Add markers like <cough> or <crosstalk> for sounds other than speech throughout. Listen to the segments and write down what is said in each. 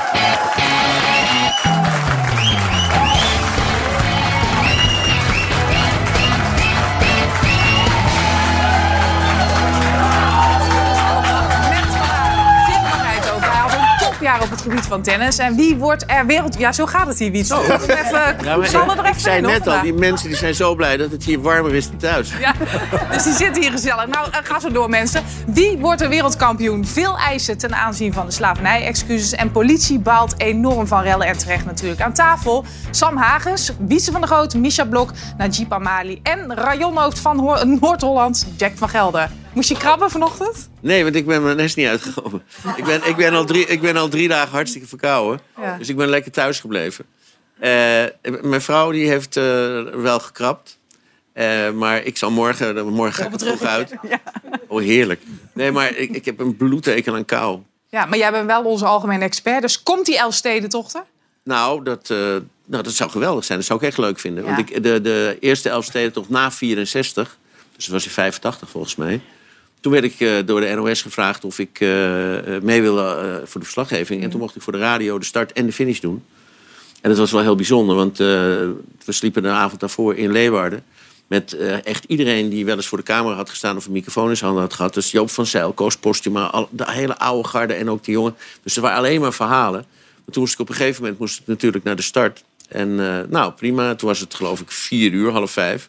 Thank you. Gebied van tennis. En wie wordt er wereld... Ja, zo gaat het hier, Wiets. Even, Ja, maar zal er ik zei net al, die mensen die zijn zo blij dat het hier warmer is dan thuis. Ja, dus die zitten hier gezellig. Nou, eh, ga zo door, mensen. Wie wordt er wereldkampioen? Veel eisen ten aanzien van de slavernij-excuses. En politie baalt enorm van rellen en terecht natuurlijk. Aan tafel Sam Hagens, Wietse van der Groot, Misha Blok, Najib Amali... en rajonhoofd van Noord-Holland, Jack van Gelder. Moest je krabben vanochtend? Nee, want ik ben mijn nest niet uitgekomen. Ik ben, ik ben, al, drie, ik ben al drie dagen hartstikke verkouden. Ja. Dus ik ben lekker thuis gebleven. Eh, mijn vrouw die heeft eh, wel gekrapt. Eh, maar ik zal morgen... Morgen ga ik er vroeg uit. Oh, heerlijk. Nee, maar ik, ik heb een bloedteken aan kou. Ja, maar jij bent wel onze algemene expert. Dus komt die Elfstedentochter? Nou dat, nou, dat zou geweldig zijn. Dat zou ik echt leuk vinden. Ja. Want ik, de, de eerste Elfsteden toch na 64... Dus dat was in 85 volgens mij. Toen werd ik eh, door de NOS gevraagd of ik eh, eh, mee wilde voor de verslaggeving. En toen mocht ik voor de radio de start en de finish doen. En dat was wel heel bijzonder, want we sliepen de avond daarvoor in Leeuwarden. Met echt iedereen die wel eens voor de camera had gestaan of een microfoon in zijn handen had gehad. Dus Joop van Zijl, Koos Postuma, al, de hele oude garde en ook die jongen. Dus er waren alleen maar verhalen. Maar toen moest ik op een gegeven moment moest ik natuurlijk naar de start. En nou, prima. Toen was het geloof ik vier uur, half vijf.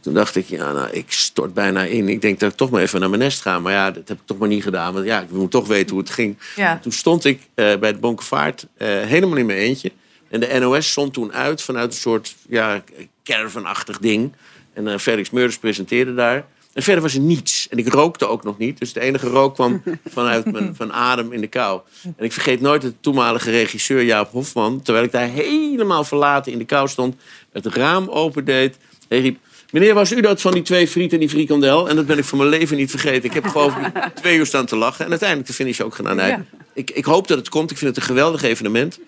Toen dacht ik, ja, nou, ik stort bijna in. Ik denk dat ik toch maar even naar mijn nest ga. Maar ja, dat heb ik toch maar niet gedaan. Want ja, ik moet toch weten hoe het ging. Ja. Toen stond ik eh, bij de Bonkevaart eh, helemaal in mijn eentje. En de NOS stond toen uit vanuit een soort ja, caravanachtig ding. En eh, Felix Meurders presenteerde daar. En verder was er niets. En ik rookte ook nog niet. Dus de enige rook kwam <laughs> vanuit mijn van adem in de kou. En ik vergeet nooit de toenmalige regisseur Jaap Hofman... terwijl ik daar helemaal verlaten in de kou stond... het raam opendeed. Hij riep... Meneer, was u dat van die twee frieten en die frikandel? En dat ben ik voor mijn leven niet vergeten. Ik heb gewoon <laughs> twee uur staan te lachen. En uiteindelijk de finish ook gedaan. Nee, Ja. ik, ik hoop dat het komt. Ik vind het een geweldig evenement.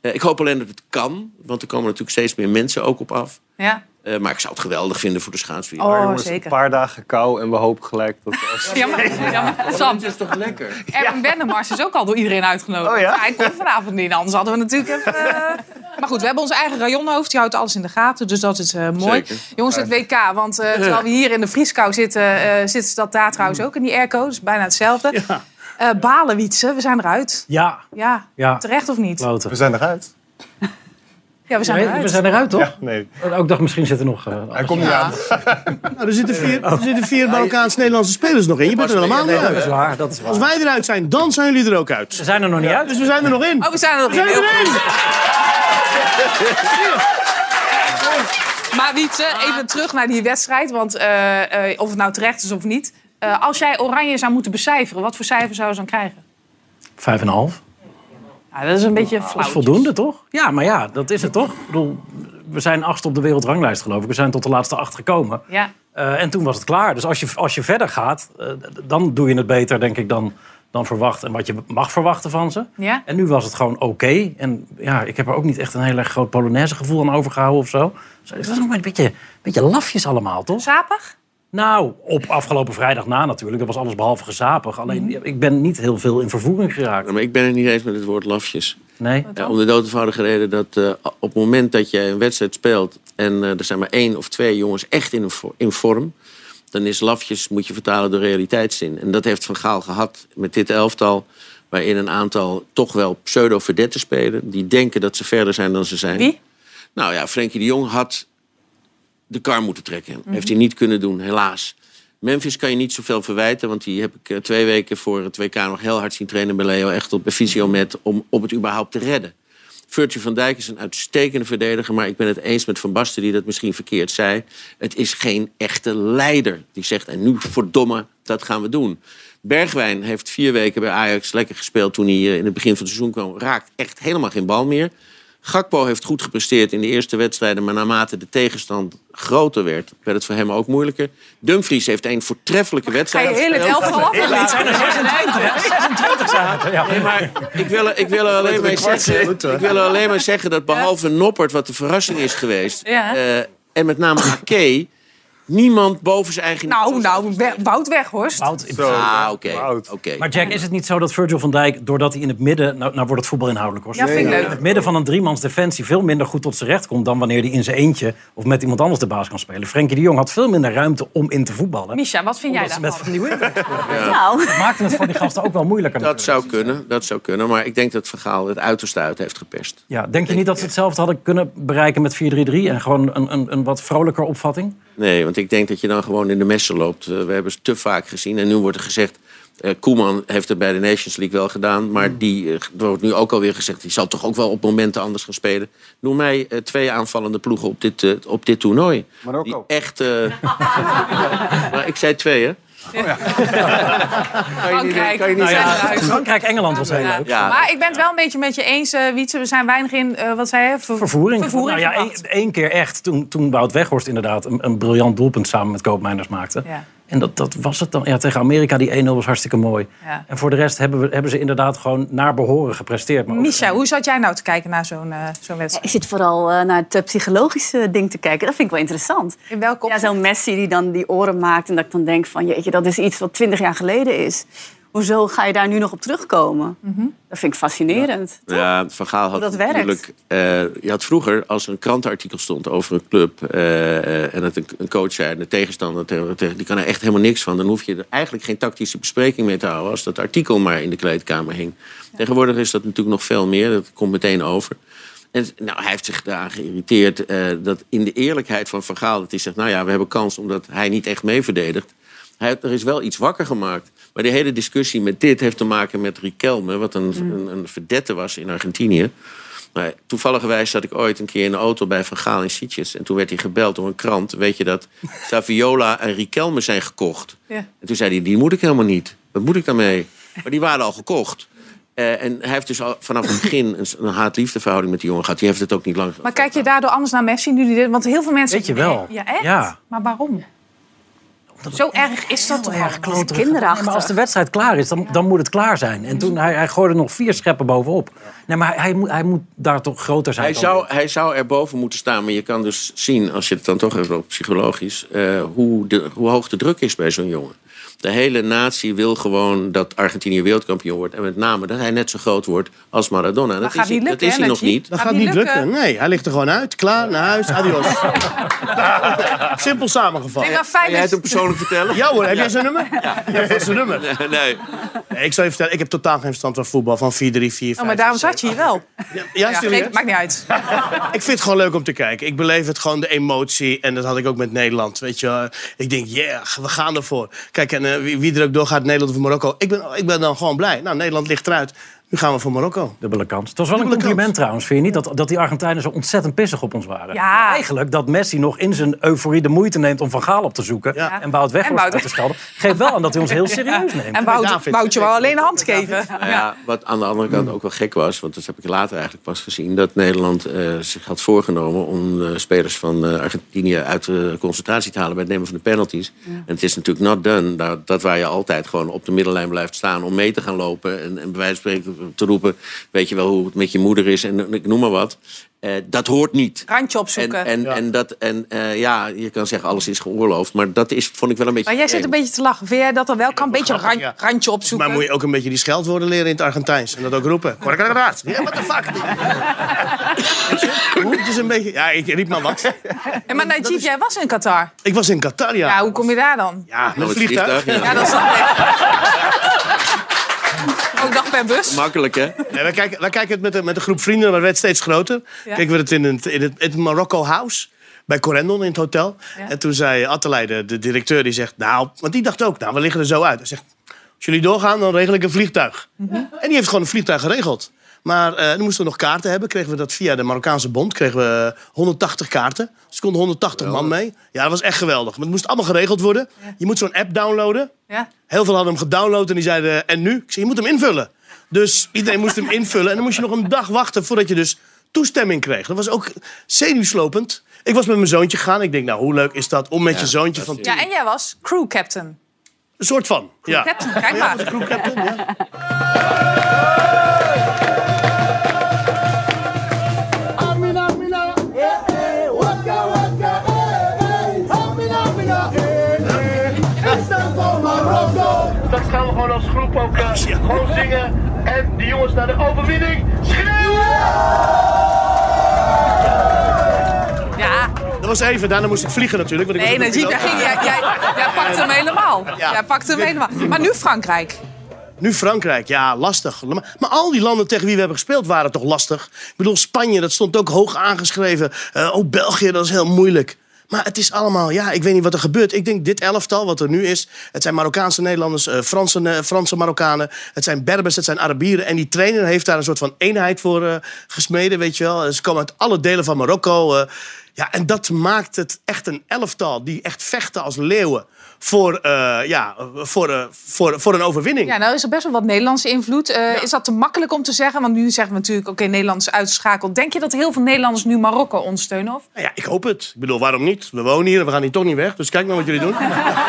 Eh, ik hoop alleen dat het kan. Want er komen natuurlijk steeds meer mensen ook op af. Ja, Eh, maar ik zou het geweldig vinden voor de schaatswereld. oh, Jongens, zeker. Een paar dagen kou en we hopen gelijk dat... Ja, maar, ja, maar Sam, is toch lekker? Erwin Wennemars is ook al door iedereen uitgenodigd. Oh ja? Hij komt vanavond niet, anders hadden we natuurlijk even... eh, <laughs> Maar goed, we hebben ons eigen rajonhoofd. Die houdt alles in de gaten, dus dat is eh, mooi. Zeker. Jongens, het WK, want eh, terwijl we hier in de vrieskou zitten... eh zit ze dat daar trouwens ook in die airco. Dus bijna hetzelfde. Eh balen, Wietse, we zijn eruit. Ja, Ja, ja. terecht of niet? Kloten. We zijn eruit. Ja, we zijn Nee, eruit. we zijn eruit, toch? Ja, nee. Ook ik dacht, misschien zit er nog... eh, Hij komt niet aan. <laughs> Nou, er zitten vier, er zitten vier Marokkaans-Nederlandse spelers nog in. Je bent er helemaal niet Nee, dat is uit. waar, dat is Als waar. wij eruit zijn, dan zijn jullie er ook uit. Ze zijn er nog niet uit. Dus we zijn er nog in. Oh, we zijn er nog We zijn in. Heel erin. goed. Maar Wietse, even terug naar die wedstrijd. Want eh, eh, of het nou terecht is of niet. Eh, als jij Oranje zou moeten becijferen, wat voor cijfer zou je dan krijgen? Vijf en een half. Ja, dat is een beetje Dat flauw. is voldoende, toch? Ja, maar ja, dat is het toch? Ik bedoel, we zijn achtste op de wereldranglijst, geloof ik. We zijn tot de laatste acht gekomen. Ja. Eh, en toen was het klaar. Dus als je, als je verder gaat, eh, dan doe je het beter, denk ik, dan, dan verwacht. En wat je mag verwachten van ze. Ja? En nu was het gewoon oké. En ja, ik heb er ook niet echt een heel erg groot Polonaise gevoel aan overgehouden of zo. Dus het was nog maar een beetje, beetje lafjes allemaal, toch? Sapig? Nou, op afgelopen vrijdag na natuurlijk. Dat was alles behalve gezapig. Alleen, ik ben niet heel veel in vervoering geraakt. Maar ik ben het niet eens met het woord lafjes. Nee? Ja, om de dood eenvoudige reden dat eh, op het moment dat je een wedstrijd speelt... en eh, er zijn maar één of twee jongens echt in, in vorm... dan is lafjes, moet je vertalen door realiteitszin. En dat heeft Van Gaal gehad met dit elftal... waarin een aantal toch wel pseudo-verdetten spelen... die denken dat ze verder zijn dan ze zijn. Wie? Nou ja, Frenkie de Jong had de kar moeten trekken. Heeft hij niet kunnen doen, helaas. Memphis kan je niet zoveel verwijten, want die heb ik eh, twee weken voor het WK nog heel hard zien trainen bij Leo. Echt op Fysiomet om, om het überhaupt te redden. Virtue van Dijk is een uitstekende verdediger, maar ik ben het eens met Van Basten die dat misschien verkeerd zei. Het is geen echte leider die zegt, en nu verdomme, dat gaan we doen. Bergwijn heeft vier weken bij Ajax lekker gespeeld toen hij eh, in het begin van het seizoen kwam. Raakt echt helemaal geen bal meer. Gakpo heeft goed gepresteerd in de eerste wedstrijden, maar naarmate de tegenstand groter werd, werd het voor hem ook moeilijker. Dumfries heeft een voortreffelijke Ga je wedstrijd heel het elftal af? of niet? Ja. Nee, maar ik wil, er- ik wil er alleen maar zeggen, ik wil er alleen maar zeggen dat behalve Noppert, wat de verrassing is geweest, Ja. eh, en met name Ake, Niemand boven zijn eigen Nou, niveau nou, we- Wout Weghorst. Wout, Ah, oké. Wout. oké. Maar Jack, is het niet zo dat Virgil van Dijk, doordat hij in het midden... Nou, nou wordt het voetbal inhoudelijk hoor. Ja, vind ik In leuk. het midden van een driemans defensie veel minder goed tot zijn recht komt... dan wanneer hij in zijn eentje of met iemand anders de baas kan spelen. Frenkie de Jong had veel minder ruimte om in te voetballen. Misha, wat vind jij met daarvan? van die wingbacks Nou, Dat maakte het voor die gasten ook wel moeilijker. Dat zou kunnen, dat zou kunnen. Maar ik denk dat Van Gaal het uiterste uit heeft geperst. Ja, denk je niet dat ze hetzelfde hadden kunnen bereiken met 4-3-3... en gewoon een, een, een wat vrolijker opvatting? Nee, want ik denk dat je dan gewoon in de messen loopt. Eh, we hebben ze te vaak gezien. En nu wordt er gezegd... eh, Koeman heeft het bij de Nations League wel gedaan. Maar die, eh, er wordt nu ook alweer gezegd... die zal toch ook wel op momenten anders gaan spelen. Noem mij twee aanvallende ploegen op dit, op dit toernooi. Marokko. Die echt... <laughs> maar ik zei twee, hè? <laughs> Frankrijk. kan je niet we zijn zeggen. eruit. Frankrijk-Engeland was heel Ja. leuk. Ja. Maar ik ben het wel een beetje met je eens, eh Wietse. We zijn weinig in, eh, wat zei je? Ver- Vervoering. Vervoering nou ja, één keer echt. Toen, toen Wout Weghorst inderdaad een, een briljant doelpunt samen met Koopmeiners maakte. Ja. En dat, dat was het dan. Ja, tegen Amerika, die 1-0 was hartstikke mooi. Ja. En voor de rest hebben, we, hebben ze inderdaad gewoon naar behoren gepresteerd. Maar ook- Misha, hoe zat jij nou te kijken naar zo'n eh, zo'n wedstrijd? ik zit vooral eh, naar het eh, psychologische ding te kijken. Dat vind ik wel interessant. In welke Ja, zo'n Messi die dan die oren maakt en dat ik dan denk van... jeetje, dat is iets wat twintig jaar geleden is. Hoezo ga je daar nu nog op terugkomen? Dat vind ik fascinerend. Ja, Van Gaal had dat natuurlijk... eh, je had vroeger, als er een krantenartikel stond over een club... eh, eh, en dat een, een coach zei, de tegenstander, tegen, tegen- die kan er echt helemaal niks van... dan hoef je er eigenlijk geen tactische bespreking mee te houden... als dat artikel maar in de kleedkamer hing. Tegenwoordig is dat natuurlijk nog veel meer. Dat komt meteen over. En nou, hij heeft zich daaraan geïrriteerd eh, dat in de eerlijkheid van Van Gaal... dat hij zegt, nou ja, we hebben kans omdat hij niet echt mee verdedigt. Hij, er is wel iets wakker gemaakt. Maar de hele discussie met dit heeft te maken met Riquelme... wat een, een, een verdette was in Argentinië. Maar toevallig zat ik ooit een keer in de auto bij Van Gaal in Sitges. En toen werd hij gebeld door een krant. Weet je dat <laughs> Saviola en Riquelme zijn gekocht? Ja. En toen zei hij, die moet ik helemaal niet. Wat moet ik daarmee? Maar die waren al gekocht. Eh, en hij heeft dus al vanaf het begin een, een haat-liefde verhouding met die jongen gehad. Die heeft het ook niet lang Maar kijk je daardoor anders naar Messi nu die dit? Want heel veel mensen. Weet je wel. Ja, echt? Ja. Maar waarom? Zo erg is dat toch erg kloterig. kinderachtig. Nee, maar als de wedstrijd klaar is, dan, dan moet het klaar zijn. En toen, hij, hij gooide nog vier scheppen bovenop. Nee, maar hij, hij, moet, hij moet daar toch groter zijn. Hij dan zou, hij zou erboven moeten staan, maar je kan dus zien, als je het dan toch even op psychologisch, eh, hoe, de, hoe hoog de druk is bij zo'n jongen. De hele natie wil gewoon dat Argentinië wereldkampioen wordt. En met name dat hij net zo groot wordt als Maradona. Dat gaat is, hij- niet dat lukken, is hij nog niet. Dat Gaat gaat niet lukken. lukken. Nee, hij ligt er gewoon uit. Klaar, naar huis, adios. <laughs> Simpel samengevat. Nee, maar Kan fijn jij het dat hem persoonlijk vertellen? Ja hoor, heb jij zijn nummer? Ja. Jij hebt zijn nummer. <laughs> Nee. Nee, ik zal je vertellen, ik heb totaal geen verstand van voetbal. Van 4-3, 4, 5, Oh, maar daarom zat je hier wel. Ja, ja, Ja, geef- maakt niet uit. Ik vind het gewoon leuk om te kijken. Ik beleef het gewoon, de emotie. En dat had ik ook met Nederland. Weet je, ik denk, yeah, we gaan ervoor. Kijk, en eh, wie, wie er ook doorgaat, Nederland of Marokko. Ik ben, ik ben dan gewoon blij. Nou, Nederland ligt eruit. Nu gaan we voor Marokko. Dubbele kans. Het was wel een compliment kans. trouwens, vind je niet? Dat, dat die Argentijnen zo ontzettend pissig op ons waren. Ja. Eigenlijk dat Messi nog in zijn euforie de moeite neemt om Van Gaal op te zoeken. Ja. En Wout weg En Wout- uit te schelden. Geeft wel aan dat hij ons heel serieus neemt. En Wout, David. Woutje wou alleen een hand geven. Nou ja, wat aan de andere kant ook wel gek was, want dat heb ik later eigenlijk pas gezien, dat Nederland eh, zich had voorgenomen om eh, spelers van eh, Argentinië uit de concentratie te halen bij het nemen van de penalties. En het is natuurlijk not done. Dat, dat waar je altijd gewoon op de middenlijn blijft staan om mee te gaan lopen en, en bij wijze van spreken te roepen, weet je wel hoe het met je moeder is en ik noem maar wat. Eh, dat hoort niet. Randje En, opzoeken. en, en, dat, en eh, ja, je kan zeggen alles is geoorloofd, maar dat is, vond ik wel een beetje. Maar jij zit een beetje te lachen. Vind jij dat er wel kan? Een beetje een ran- Ja. randje opzoeken. Maar moet je ook een beetje die scheldwoorden leren in het Argentijns. En dat ook roepen. Korrekaraat. Ja, what the fuck? <laughs> Het is een beetje... Ja, ik riep maar wat. En maar Najib, jij was in Qatar. Ik was in Qatar, ja. Ja, hoe kom je daar dan? Ja, met een vliegtuig. ja. Ja, dat snap ik. Dag per bus. Makkelijk, hè? Nee, wij, kijken, wij kijken het met een, met een groep vrienden, maar het werd steeds groter. Ja. Keken we het in het, in het, in het Morocco House. Bij Corendon in het hotel. Ja. En toen zei Attelij, de, de directeur, die zegt... Nou, want die dacht ook, nou, we liggen er zo uit. Hij zegt, als jullie doorgaan, dan regel ik een vliegtuig. Mhm. En die heeft gewoon een vliegtuig geregeld. Maar eh dan moesten we nog kaarten hebben. Kregen we dat via de Marokkaanse bond. Kregen we 180 kaarten. Dus er konden 180 man mee. Ja, dat was echt geweldig. Maar het moest allemaal geregeld worden. Je moet zo'n app downloaden. Ja. Heel veel hadden hem gedownload en die zeiden, en nu? Ik zei, je moet hem invullen. Dus iedereen moest hem invullen. En dan moest je nog een dag wachten voordat je dus toestemming kreeg. Dat was ook zenuwslopend. Ik was met mijn zoontje gegaan. Ik denk, nou, hoe leuk is dat om met je zoontje van. Ja, en jij was crew captain. Een soort van, ja. Captain, kijk Ja, was maar. een crew captain, ja. <laughs> Gewoon zingen en de jongens naar de overwinning schreeuwen! Ja. Dat was even, daarna moest ik vliegen natuurlijk. Want ik nee, jij, jij, jij pakte hem helemaal. Ja. Jij pakte hem helemaal. Maar nu Frankrijk. Nu Frankrijk, ja, lastig. Maar al die landen tegen wie we hebben gespeeld waren toch lastig? Ik bedoel, Spanje, dat stond ook hoog aangeschreven. Uh, België, dat is heel moeilijk. Maar het is allemaal, ja, ik weet niet wat er gebeurt. Ik denk dit elftal, wat er nu is... het zijn Marokkaanse Nederlanders, eh, Franse, eh, Franse Marokkanen... het zijn Berbers, het zijn Arabieren. En die trainer heeft daar een soort van eenheid voor eh, gesmeden, weet je wel. Ze komen uit alle delen van Marokko. ja, en dat maakt het echt een elftal die echt vechten als leeuwen... voor, eh, ja, voor, eh, voor, voor een overwinning. Ja, nou is er best wel wat Nederlandse invloed. Eh, Is dat te makkelijk om te zeggen? Want nu zeggen we natuurlijk, oké, is uitgeschakeld. Denk je dat heel veel Nederlanders nu Marokko ondersteunen? Of? Nou ja, ik hoop het. Ik bedoel, waarom niet? We wonen hier en we gaan hier toch niet weg. Dus kijk maar wat jullie doen.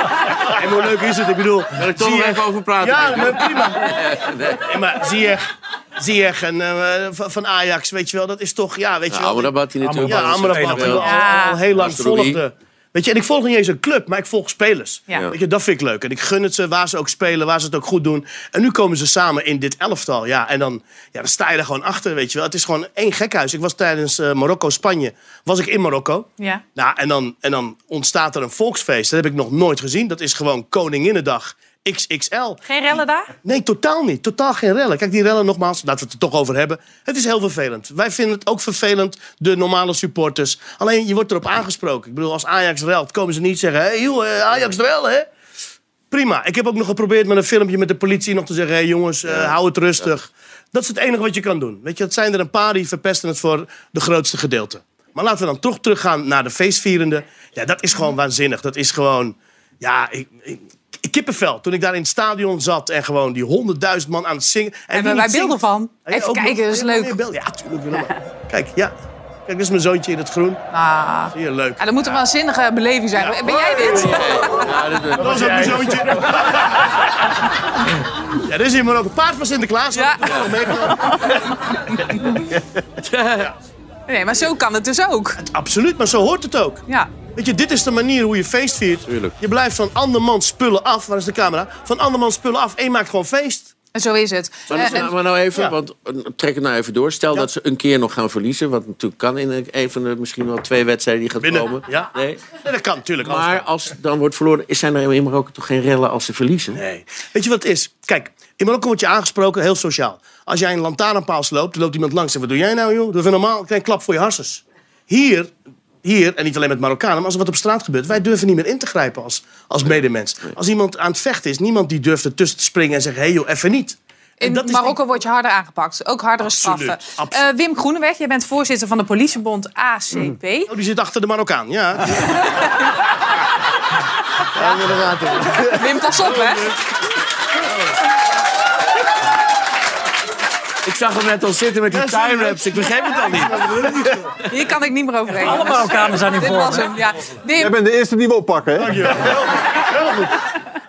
<laughs> en hoe leuk is het? Ik bedoel, Wil ik toch nog even over praten? Ja, nee, prima. <laughs> Nee, maar Ziyech, Ziyech en eh, van Ajax, weet je wel, dat is toch, ja, weet je Ja, wel. Amrabat die natuurlijk ja, Amrabat, al, Ja. al heel lang volgde. Weet je, en ik volg niet eens een club, maar ik volg spelers. Ja. Weet je, dat vind ik leuk. En ik gun het ze waar ze ook spelen, waar ze het ook goed doen. En nu komen ze samen in dit elftal. Ja, en dan, ja, dan sta je er gewoon achter, weet je wel. Het is gewoon één gekhuis. Ik was tijdens eh, Marokko-Spanje, was ik in Marokko. Ja. Nou, en dan, en dan ontstaat er een volksfeest. Dat heb ik nog nooit gezien. Dat is gewoon Koninginnedag XXL. Geen rellen daar? Nee, totaal niet. Totaal geen rellen. Kijk, die rellen nogmaals, laten we het er toch over hebben. Het is heel vervelend. Wij vinden het ook vervelend, de normale supporters. Alleen, je wordt erop aangesproken. Ik bedoel, als Ajax relt, komen ze niet zeggen... hé, hey, Ajax rel, hè? Prima. Ik heb ook nog geprobeerd met een filmpje met de politie nog te zeggen... hé, hey, jongens, eh, hou het rustig. Dat is het enige wat je kan doen. Weet je, het zijn er een paar die verpesten het voor de grootste gedeelte. Maar laten we dan toch teruggaan naar de feestvierende. Ja, dat is gewoon waanzinnig. Dat is gewoon... Ja, ik- kippenvel. Toen ik daar in het stadion zat en gewoon die honderdduizend man aan het zingen. En Hebben wij beelden van? Ja, ja, Even kijken, dat is Ja, leuk. Ja, tuurlijk. Kijk, ja. Kijk, dit is mijn zoontje in het groen. Ah. Zie je, leuk. Ja, dat moet een waanzinnige beleving zijn. Ben jij dit? Ja, dat, was ook mijn zoontje. ja, dit is hier maar ook een paard van Sinterklaas. Ja. Dat <laughs> Nee, maar zo kan het dus ook. Absoluut, maar zo hoort het ook. Ja. Weet je, dit is de manier hoe je feest viert. Tuurlijk. Je blijft van andermans spullen af. Waar is de camera? Van andermans spullen af en je maakt gewoon feest. En zo is het. Maar, Eh, en- maar nou even, Ja. want eh, trek het nou even door. Stel Ja. dat ze een keer nog gaan verliezen. Wat natuurlijk kan in een- van de misschien wel twee wedstrijden die gaat Binnen. komen. Ja. Nee. Nee, dat kan natuurlijk. Maar als dan wordt verloren, zijn er in Marokko toch geen rellen als ze verliezen? Nee. Weet je wat het is? Kijk, in Marokko word je aangesproken, heel sociaal. Als jij een lantaarnpaal sloopt, loopt iemand langs en wat doe jij nou, joh? Doe even normaal, een klein klap voor je harses. Hier, hier, en niet alleen met Marokkanen, maar als er wat op straat gebeurt, wij durven niet meer in te grijpen als, als medemens. Als iemand aan het vechten is, niemand die durft ertussen te springen en zeggen, hé hey joh, even niet. In dat is Marokko word je harder aangepakt. Ook hardere Absoluut, straffen. absoluut. Eh, Wim Groeneweg, jij bent voorzitter van de politiebond ACP. Oh, die zit achter de Marokkaan, ja. <laughs> Wim, pas op, hè? Ik zag hem net al zitten met die time-lapse. Ik begreep het al niet. Hier kan ik niet meer overheen. Alle Marokkanen zijn in Dit vorm. was hè? hem, ja. Jij Wim, bent de eerste die we oppakken, hè?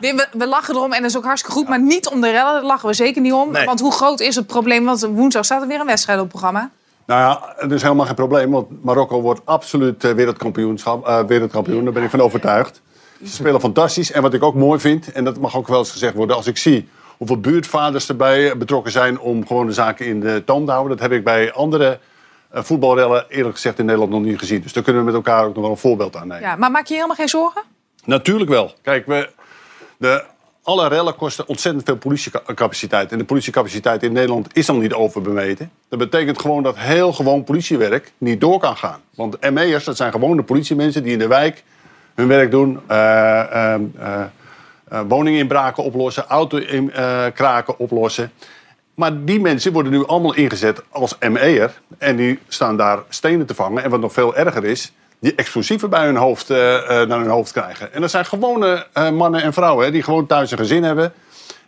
Wim we, we lachen erom en dat is ook hartstikke goed. Maar niet om de rellen, daar lachen we zeker niet om. Nee. Want hoe groot is het probleem? Want woensdag staat er weer een wedstrijd op het programma. Nou ja, het is helemaal geen probleem, want Marokko wordt absoluut eh, wereldkampioenschap, eh, wereldkampioen. Daar ben ik van overtuigd. Ze spelen fantastisch. En wat ik ook mooi vind, en dat mag ook wel eens gezegd worden... als ik zie hoeveel buurtvaders erbij betrokken zijn om gewoon de zaken in de toom te houden... dat heb ik bij andere eh, voetbalrellen eerlijk gezegd in Nederland nog niet gezien. Dus daar kunnen we met elkaar ook nog wel een voorbeeld aan nemen. Ja, maar maak je helemaal geen zorgen? Natuurlijk wel. Kijk, we, de, alle rellen kosten ontzettend veel politiecapaciteit. En de politiecapaciteit in Nederland is dan niet overbemeten. Dat betekent gewoon dat heel gewoon politiewerk niet door kan gaan. Want ME'ers, dat zijn gewone politiemensen die in de wijk hun werk doen. eh, eh, eh, eh, woninginbraken oplossen, autokraken oplossen. Maar die mensen worden nu allemaal ingezet als ME'er. En die staan daar stenen te vangen. En wat nog veel erger is, die explosieven bij hun hoofd, eh, eh, naar hun hoofd krijgen. En dat zijn gewone eh, mannen en vrouwen hè, die gewoon thuis een gezin hebben.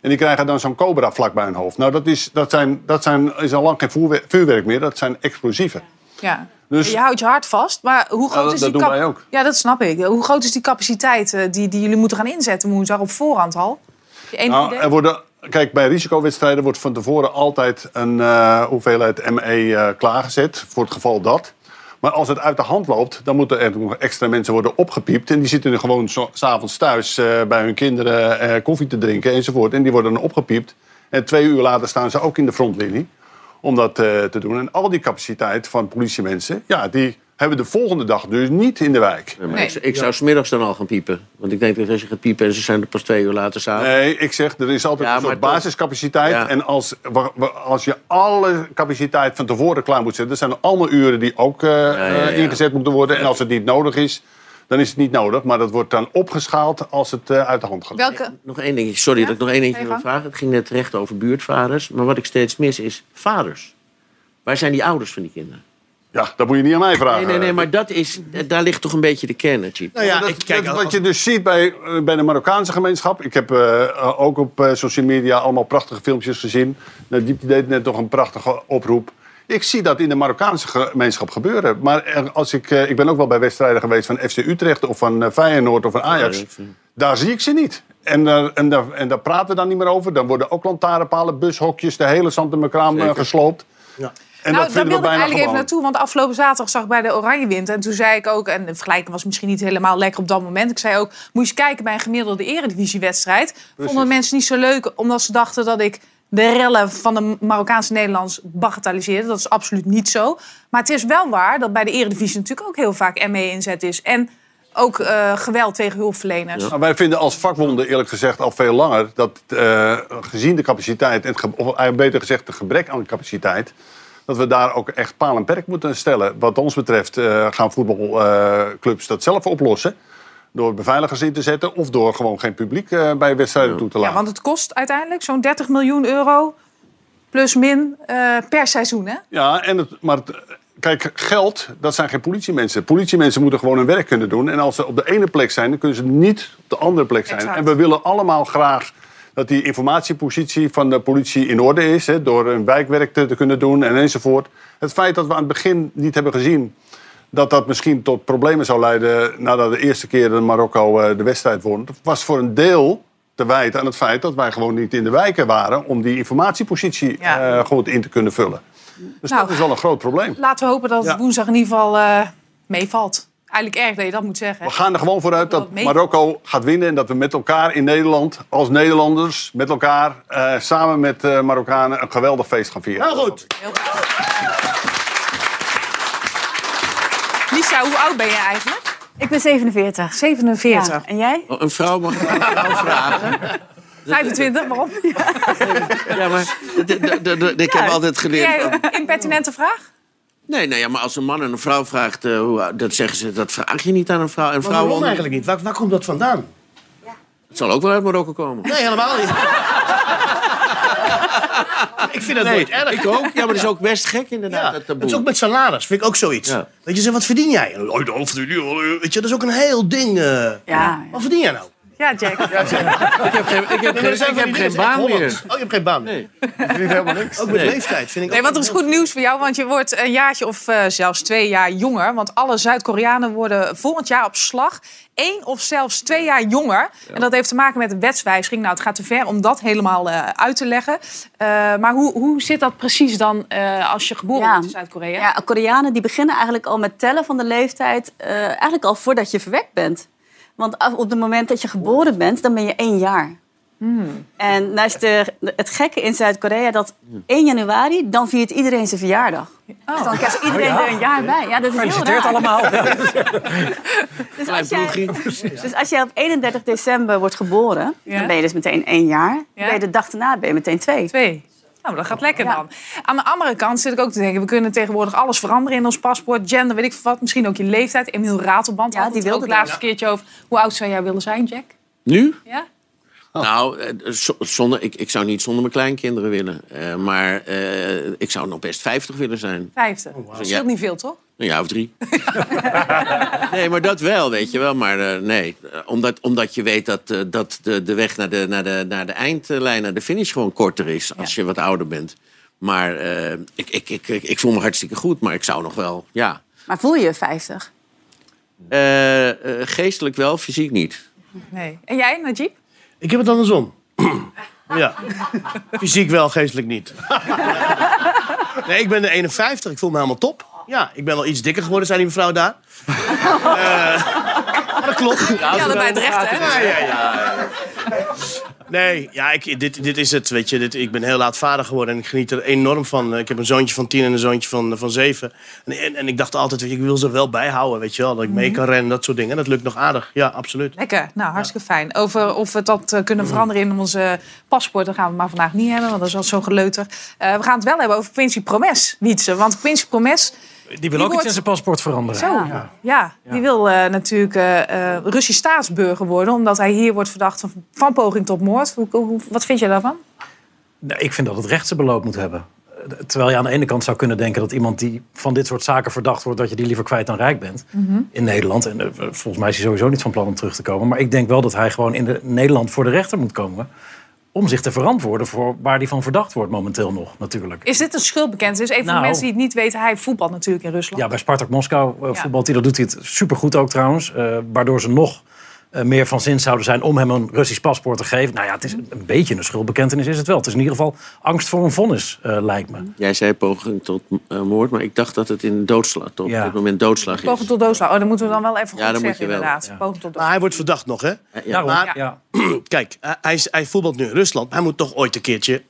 En die krijgen dan zo'n cobra vlak bij hun hoofd. Nou, dat, is, dat, zijn, dat zijn, is al lang geen vuurwerk meer. Dat zijn explosieven. Ja. Dus- Je houdt je hart vast, maar hoe groot dat- is dat die doen wij ook. Ja, dat snap ik. Hoe groot is die capaciteit eh, die, die jullie moeten gaan inzetten woensdag op voorhand al? Nou, er worden, kijk, bij risicowedstrijden wordt van tevoren altijd een eh, hoeveelheid ME eh, klaargezet. Voor het geval dat. Maar als het uit de hand loopt, dan moeten er nog extra mensen worden opgepiept. En die zitten er gewoon s'avonds thuis bij hun kinderen koffie te drinken enzovoort. En die worden dan opgepiept. En twee uur later staan ze ook in de frontlinie om dat eh, te doen. En al die capaciteit van politiemensen, ja, die hebben de volgende dag dus niet in de wijk. Nee. Ik, ik zou smiddags dan al gaan piepen. Want ik denk dat als je gaat piepen en ze zijn er pas twee uur later s'avonds. Nee, ik zeg, er is altijd Ja, een soort basiscapaciteit. Ja. En als, als je alle capaciteit van tevoren klaar moet zetten... dan zijn er allemaal uren die ook eh, ja, ja. eh, ingezet moeten worden. En als het niet nodig is, dan is het niet nodig. Maar dat wordt dan opgeschaald als het eh, uit de hand gaat. Welke? Nog één dingetje, sorry Ja? dat ik nog één dingetje wil vragen. Het ging net terecht over buurtvaders. Maar wat ik steeds mis is vaders. Waar zijn die ouders van die kinderen? Ja, dat moet je niet aan mij vragen. Nee, nee, nee, maar dat is, daar ligt toch een beetje de kern, Najib. Nou ja, dat, ik kijk, dat- als- wat je dus ziet bij, eh, bij de Marokkaanse gemeenschap. Ik heb eh, ook op eh, social media allemaal prachtige filmpjes gezien. Nou, die deed net nog een prachtige oproep. Ik zie dat in de Marokkaanse gemeenschap gebeuren. Maar er- als ik, eh, ik ben ook wel bij wedstrijden geweest van FC Utrecht of van eh, Feyenoord of van Ajax. Daar zie ik ze niet. En, daar- en, daar, en daar praten we dan niet meer over. Dan worden ook lantaarnpalen, bushokjes, de hele Santemekraam gesloopt. Ja. En nou, dat daar wilde ik eigenlijk even gewoon. naartoe. Want afgelopen zaterdag zag ik bij de Oranje Wind. En toen zei ik ook, en de vergelijking was misschien niet helemaal lekker op dat moment. Ik zei ook, moet je eens kijken bij een gemiddelde eredivisiewedstrijd. Vonden de mensen niet zo leuk, omdat ze dachten dat ik de rellen van de Marokkaanse Nederlands bagatelliseerde. Dat is absoluut niet zo. Maar het is wel waar dat bij de eredivisie natuurlijk ook heel vaak ME inzet is. En ook eh, geweld tegen hulpverleners. Nou, wij vinden als vakbonden eerlijk gezegd al veel langer dat eh, gezien de capaciteit, en of eigenlijk beter gezegd de gebrek aan capaciteit, dat we daar ook echt paal en perk moeten stellen. Wat ons betreft eh, gaan voetbalclubs dat zelf oplossen. Door beveiligers in te zetten of door gewoon geen publiek eh, bij wedstrijden toe te Ja, laten. want het kost uiteindelijk zo'n 30 miljoen euro plus min eh, per seizoen. Hè? Ja, en het, maar het- kijk, geld, dat zijn geen politiemensen. Politiemensen moeten gewoon hun werk kunnen doen. En als ze op de ene plek zijn, dan kunnen ze niet op de andere plek zijn. Exact. En we willen allemaal graag dat die informatiepositie van de politie in orde is. Hè, door hun wijkwerk te, te kunnen doen en enzovoort. Het feit dat we aan het begin niet hebben gezien dat dat misschien tot problemen zou leiden nadat de eerste keer in Marokko eh, de wedstrijd won, was voor een deel te wijten aan het feit dat wij gewoon niet in de wijken waren om die informatiepositie Ja. eh, goed in te kunnen vullen. Dus Nou. dat is wel een groot probleem. Laten we hopen dat het Ja. woensdag in ieder geval eh, meevalt. Eigenlijk erg dat je dat moet zeggen. We gaan er gewoon vooruit Dat dat Marokko gaat winnen en dat we met elkaar in Nederland, als Nederlanders, met elkaar, eh, samen met eh Marokkanen, een geweldig feest gaan vieren. Nou goed. Lisa, hoe oud ben je eigenlijk? Ik ben 47. 47. Ja. En jij? Oh, Een vrouw mag een vrouw vragen. 25, waarom? Ja, maar de- de- ik heb altijd geleerd... Jij een impertinente vraag? Nee, nee, ja, maar als een man en een vrouw vraagt, eh, hoe, oud- dat zeggen ze, dat vraag je niet aan een vrouw. En Maar vrouwen waarom eigenlijk niet? Waar, waar komt dat vandaan? Het zal ook wel uit Marokko komen. Nee, helemaal niet. <laughs> ik vind dat Nee, nooit erg. ik ook. Ja, maar dat is ook best gek inderdaad, Ja, dat het taboe. is ook met salaris, vind ik ook zoiets. Ja. Weet je, zeg, wat verdien jij? Oh, de helft verdien je. Weet je, dat is ook een heel ding. eh. Ja. Wat verdien jij nou? Ja, Jack. Ik heb geen, ik heb geen, ik heb geen baan meer. Oh, je hebt geen baan Nee. Niet helemaal niks. Ook met Nee. leeftijd vind ik Nee, want er is goed nieuws voor jou, want je wordt een jaartje of eh, zelfs twee jaar jonger. Want alle Zuid-Koreanen worden volgend jaar op slag één of zelfs twee jaar jonger. En dat heeft te maken met een wetswijziging. Nou, het gaat te ver om dat helemaal eh, uit te leggen. Eh, maar hoe, hoe zit dat precies dan eh, als je geboren Ja. wordt in Zuid-Korea? Ja, Koreanen die beginnen eigenlijk al met tellen van de leeftijd. eh, eigenlijk al voordat je verwekt bent. Want op het moment dat je geboren bent, dan ben je één jaar. En nou is de, het gekke in Zuid-Korea dat 1 januari, dan viert iedereen zijn verjaardag. Dus dan krijgt iedereen er een jaar bij. Ja, dat is heel raar. allemaal. <laughs> Dus Klein als, jij, dus als jij op 31 december wordt geboren, Ja. dan ben je dus meteen één jaar. Ja. Ben je de dag daarna ben je meteen twee. Twee. Nou, dat gaat lekker Ja. dan. Aan de andere kant zit ik ook te denken... we kunnen tegenwoordig alles veranderen in ons paspoort. Gender, weet ik veel wat. Misschien ook je leeftijd. Emiel Ratelband Ja, had die het ook laatste dat. keertje over... hoe oud zou jij willen zijn, Jack? Nu? Ja? Nou, eh, zo- zonder, ik, ik zou niet zonder mijn kleinkinderen willen. Eh, maar eh, ik zou nog best 50 willen zijn. Vijftig. Dat scheelt Ja. niet veel, toch? Een jaar of drie. <laughs> nee, maar dat wel, weet je wel. Maar eh, nee, Eh, omdat, omdat je weet dat, eh, dat de, de weg naar de, naar, de, naar de eindlijn, naar de finish gewoon korter is als je wat ouder bent. Maar eh, ik, ik, ik, ik, ik voel me hartstikke goed, maar ik zou nog wel, ja. Maar voel je je 50? Eh, eh, geestelijk wel, fysiek niet. Nee. En jij, Najib? Ik heb het andersom. <clears throat> ja. Fysiek wel, geestelijk niet. <laughs> nee, ik ben de 51. Ik voel me helemaal top. Ja, ik ben wel iets dikker geworden, zei die mevrouw daar. <laughs> Eh, maar dat klopt. Ja, allebei terecht, hè? Ja, ja, ja. Nee, ja, ik, dit, dit is het, weet je. Dit, ik ben heel laat vader geworden en ik geniet er enorm van. Ik heb een zoontje van tien en een zoontje van, van zeven. En, en, en ik dacht altijd, weet je, ik wil ze wel bijhouden, weet je wel. Dat ik mee kan rennen, dat soort dingen. En dat lukt nog aardig, ja, absoluut. Lekker, nou hartstikke fijn. Over of we dat eh, kunnen veranderen in onze paspoorten gaan we maar vandaag niet hebben, want dat is al zo geleuter. Eh, we gaan het wel hebben over Quincy Promes, Wietse. Want Quincy Promes, Die wil ook wordt- iets in zijn paspoort veranderen. zo, ja, die wil eh, natuurlijk eh, Russisch staatsburger worden, omdat hij hier wordt verdacht van, van poging tot moord. Hoe, hoe- wat vind je daarvan? Nee, ik vind dat het rechtse beloop moet hebben. Terwijl je aan de ene kant zou kunnen denken dat iemand die van dit soort zaken verdacht wordt, dat je die liever kwijt dan rijk bent in Nederland. En volgens mij is hij sowieso niet van plan om terug te komen. Maar ik denk wel dat hij gewoon in de, Nederland voor de rechter moet komen. Om zich te verantwoorden voor waar hij van verdacht wordt momenteel nog, natuurlijk. Is dit een schuldbekentenis? Even voor de Nou. mensen die het niet weten, hij voetbalt natuurlijk in Rusland. Ja, bij Spartak Moskou Ja. voetbalt hij. Dat doet hij het supergoed ook trouwens. eh, waardoor ze nog eh, meer van zin zouden zijn om hem een Russisch paspoort te geven. Nou ja, het is een beetje een schuldbekentenis is het wel. Het is in ieder geval angst voor een vonnis, eh, lijkt me. Jij zei poging tot eh, moord, maar ik dacht dat het in doodslag, tot Ja. dit moment doodslag is. Poging tot doodslag. Oh, dan moeten we dan wel even Ja, goed dan moet zeggen, inderdaad. Ja. Poging tot Maar hij wordt verdacht nog, hè? Ja, ja. Daarom, Maar- ja. <clears throat> Kijk, hij- hij, is- hij voetbalt nu in Rusland. Hij moet toch ooit een keertje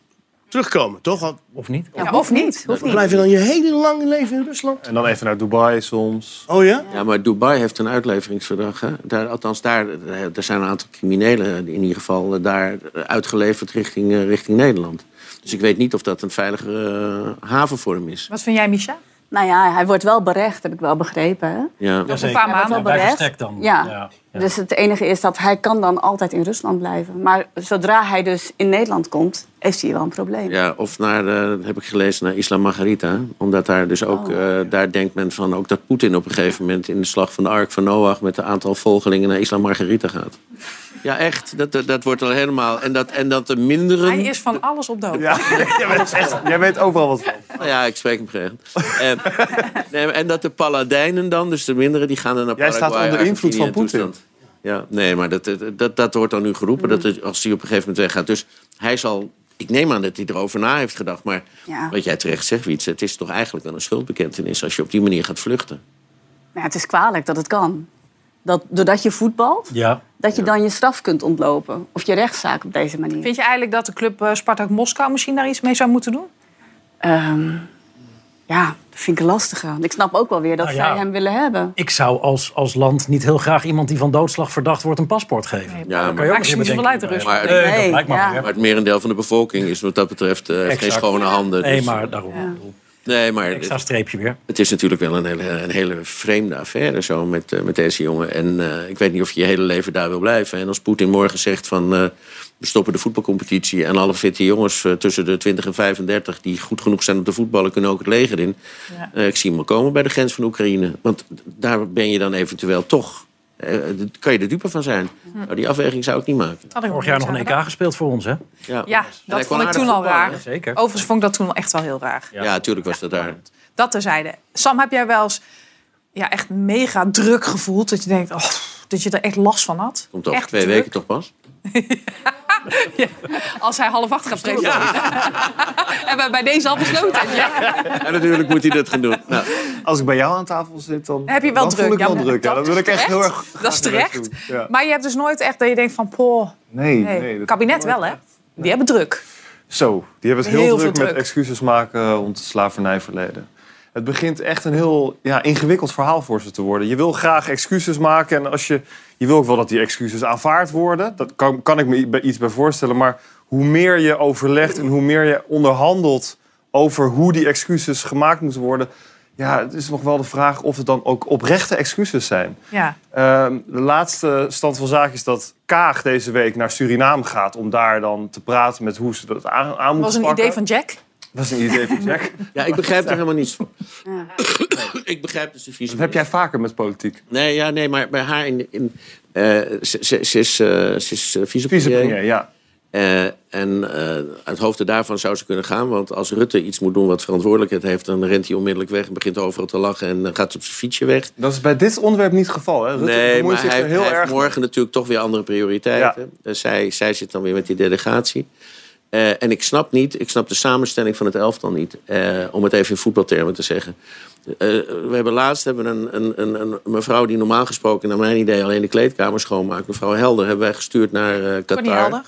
terugkomen, toch? Want Of niet? Ja, of niet. Of niet. Blijf je dan je hele lange leven in Rusland? En dan even naar Dubai soms. Oh ja? Ja, maar Dubai heeft een uitleveringsverdrag. Hè? Daar, althans, daar, er zijn een aantal criminelen in ieder geval eh, daar uitgeleverd richting, eh, richting Nederland. Dus ik weet niet of dat een veilige eh, haven voor hem is. Wat vind jij, Misha? Nou ja, hij wordt wel berecht, heb ik wel begrepen. Hè? Ja. Over een zeker. paar maanden. berecht. dan. Ja. Ja, ja. Dus het enige is dat hij kan dan altijd in Rusland blijven. Maar zodra hij dus in Nederland komt, heeft hij wel een probleem. Ja, of naar, eh, heb ik gelezen, naar Isla Margarita. Omdat daar dus ook, Oh. eh, daar denkt men van ook dat Poetin op een gegeven moment in de slag van de Ark van Noach met een aantal volgelingen naar Isla Margarita gaat. Ja, echt. Dat, dat, dat wordt al helemaal. En dat, en dat de minderen. Hij is van alles op dood. Ja, <laughs> jij weet, echt, <laughs> jij weet overal wat van. Nou ja, ik spreek hem geregeld. Eh, nee, en dat de paladijnen dan, dus de minderen, die gaan dan naar Jij Paraguay. staat onder invloed van en Poetin. Ja, nee, maar dat, dat, dat, wordt dan nu geroepen, dat het, als hij op een gegeven moment weggaat. Dus hij zal, ik neem aan dat hij erover na heeft gedacht. Maar Ja. wat jij terecht zegt, Wietse, het is toch eigenlijk wel een schuldbekentenis als je op die manier gaat vluchten. Ja, het is kwalijk dat het kan. Dat doordat je voetbalt, Ja. dat je dan je straf kunt ontlopen. Of je rechtszaak op deze manier. Vind je eigenlijk dat de club eh, Spartak Moskou misschien daar iets mee zou moeten doen? Ehm, ja, vind ik lastiger. Want ik snap ook wel weer dat Nou ja. zij hem willen hebben. Ik zou als, als land niet heel graag iemand die van doodslag verdacht wordt een paspoort geven. Nee, Ja, maar maar- daar maakt je niet zoveel uit, de Russen. Maar, Nee, Nee, ja. maar het merendeel van de bevolking is wat dat betreft eh, heeft geen schone handen. Nee, dus- maar daarom. Nee, maar Extra streepje weer. Het is natuurlijk wel een hele, een hele vreemde affaire zo met, eh, met deze jongen. En eh, ik weet niet of je je hele leven daar wil blijven. En als Poetin morgen zegt van eh, we stoppen de voetbalcompetitie... en alle fitte jongens tussen de 20 en 35 die goed genoeg zijn om te voetballen... kunnen ook het leger in. Ja. Eh, ik zie hem wel komen bij de grens van Oekraïne. Want daar ben je dan eventueel toch... eh, kan je de dupe van zijn. Nou, die afweging zou ik niet maken. Had ik Vorig jaar nog een EK gespeeld voor ons, hè? Ja, Ja, dat vond ik toen al raar. Zeker. Overigens vond ik dat toen echt wel heel raar. Ja, natuurlijk was dat daar. Dat terzijde. Sam, heb jij wel eens ja, echt mega druk gevoeld? Dat je denkt, oh, dat je er echt last van had? Komt over echt twee druk? weken toch pas? <laughs> Als hij half acht gaat presenteren. <laughs> Hebben we bij deze al besloten. Ja. En natuurlijk moet hij dat gaan doen. Nou, Als ik bij jou aan tafel zit, dan, Heb je wel dan druk? voel ik Ja, wel druk. Ja. dat Dan wil is ik echt heel erg Dat is terecht. Ja. Maar je hebt dus nooit echt dat je denkt van, poh, Nee, nee. nee. dat- kabinet wel hè? Die hebben druk. Zo, die hebben het heel, Heel druk met druk. excuses maken rond het slavernijverleden. Het begint echt een heel ja, ingewikkeld verhaal voor ze te worden. Je wil graag excuses maken en als je, je wil ook wel dat die excuses aanvaard worden. Dat kan, kan ik me iets bij voorstellen. Maar hoe meer je overlegt en hoe meer je onderhandelt over hoe die excuses gemaakt moeten worden. Ja, het is nog wel de vraag of het dan ook oprechte excuses zijn. Ja. Ehm, de laatste stand van zaken is dat Kaag deze week naar Suriname gaat... om daar dan te praten met hoe ze dat aan, aan Dat moeten was een pakken. idee van Jack. Dat is een idee van Jack. ja, ik begrijp er helemaal niets van. ik begrijp dus de visie. Dat heb jij vaker met politiek. Nee, ja, nee, maar bij haar in... in eh, ze, ze, ze is, eh, ze is eh, vicepremier. Vicepremier, ja. Eh, en eh, uit hoofde daarvan zou ze kunnen gaan. Want als Rutte iets moet doen wat verantwoordelijkheid heeft... dan rent hij onmiddellijk weg en begint overal te lachen... en dan gaat ze op zijn fietsje weg. Dat is bij dit onderwerp niet het geval. Hè? Rutte nee, bemoeit maar zich hij, er heel hij heeft erg morgen natuurlijk toch weer andere prioriteiten. Zij, zij zit dan weer met die delegatie. Eh, en ik snap niet, ik snap de samenstelling van het elftal niet. eh, om het even in voetbaltermen te zeggen. Eh, we hebben laatst hebben een, een, een, een mevrouw die normaal gesproken, naar mijn idee, alleen de kleedkamer schoonmaakt. Mevrouw Helder hebben wij gestuurd naar Qatar.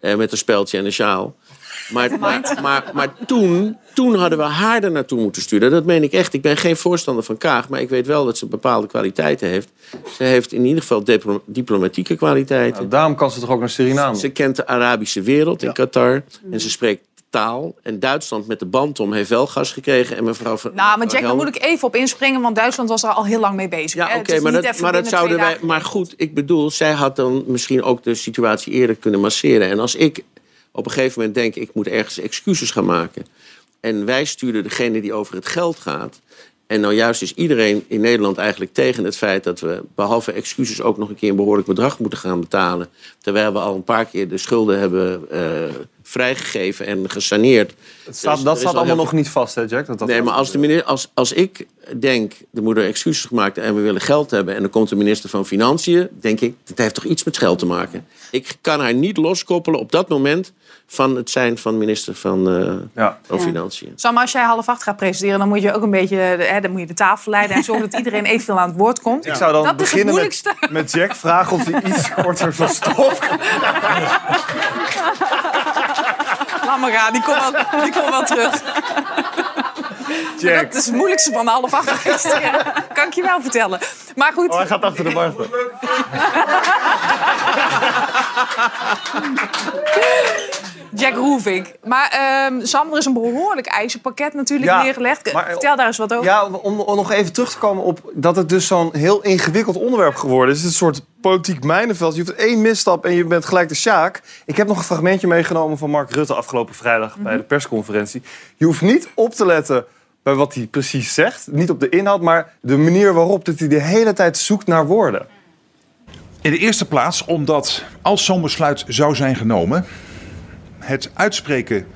Met een speldje en een sjaal. Maar, maar, maar, maar toen, toen hadden we haar er naartoe moeten sturen. Dat meen ik echt. Ik ben geen voorstander van Kaag, maar ik weet wel dat ze bepaalde kwaliteiten heeft. Ze heeft in ieder geval diplo- diplomatieke kwaliteiten. Nou, daarom kan ze toch ook naar Suriname? Ze kent de Arabische wereld in Qatar. En ze spreekt taal. En Duitsland met de band om heeft wel gas gekregen. En mevrouw van, Nou, maar Jack, daar moet ik even op inspringen, want Duitsland was er al heel lang mee bezig. Ja, oké, is maar, dat, maar dat zouden wij. Maar goed, ik bedoel, zij had dan misschien ook de situatie eerder kunnen masseren. En als ik op een gegeven moment denk, ik moet ergens excuses gaan maken. En wij sturen degene die over het geld gaat. En nou juist is iedereen in Nederland eigenlijk tegen het feit dat we behalve excuses ook nog een keer een behoorlijk bedrag moeten gaan betalen. Terwijl we al een paar keer de schulden hebben eh, vrijgegeven en gesaneerd. Het staat, Dus dat staat al allemaal heel nog niet vast, hè, Jack? Dat dat Nee, maar als, de minister, als, als ik denk, er moeten excuses gemaakt en we willen geld hebben... en dan komt de minister van Financiën, denk ik, dat heeft toch iets met geld te maken. Ik kan haar niet loskoppelen op dat moment van het zijn van minister van, eh, Ja. van Financiën. Sam, als jij half acht gaat presenteren, dan moet je ook een beetje hè, dan moet je de tafel leiden en zorgen dat iedereen evenveel aan het woord komt. Ik zou dan dat is het beginnen met, met Jack vragen of hij iets korter van stof <laughs> die komt wel, die komt wel terug. Dat is het moeilijkste van de half acht presenteren. Kan ik je wel vertellen. Maar goed, Oh, hij gaat achter de bar. <laughs> Jack Roelvink. Maar ehm, Sam, er is een behoorlijk ijzerpakket natuurlijk Ja, neergelegd. maar- Vertel daar eens wat over. Ja, om, om nog even terug te komen op dat het dus zo'n heel ingewikkeld onderwerp geworden is. Het is een soort politiek mijnenveld. Je hoeft één misstap en je bent gelijk de Sjaak. Ik heb nog een fragmentje meegenomen van Mark Rutte afgelopen vrijdag bij de persconferentie. Je hoeft niet op te letten bij wat hij precies zegt. Niet op de inhoud, maar de manier waarop dat hij de hele tijd zoekt naar woorden. In de eerste plaats omdat als zo'n besluit zou zijn genomen, het uitspreken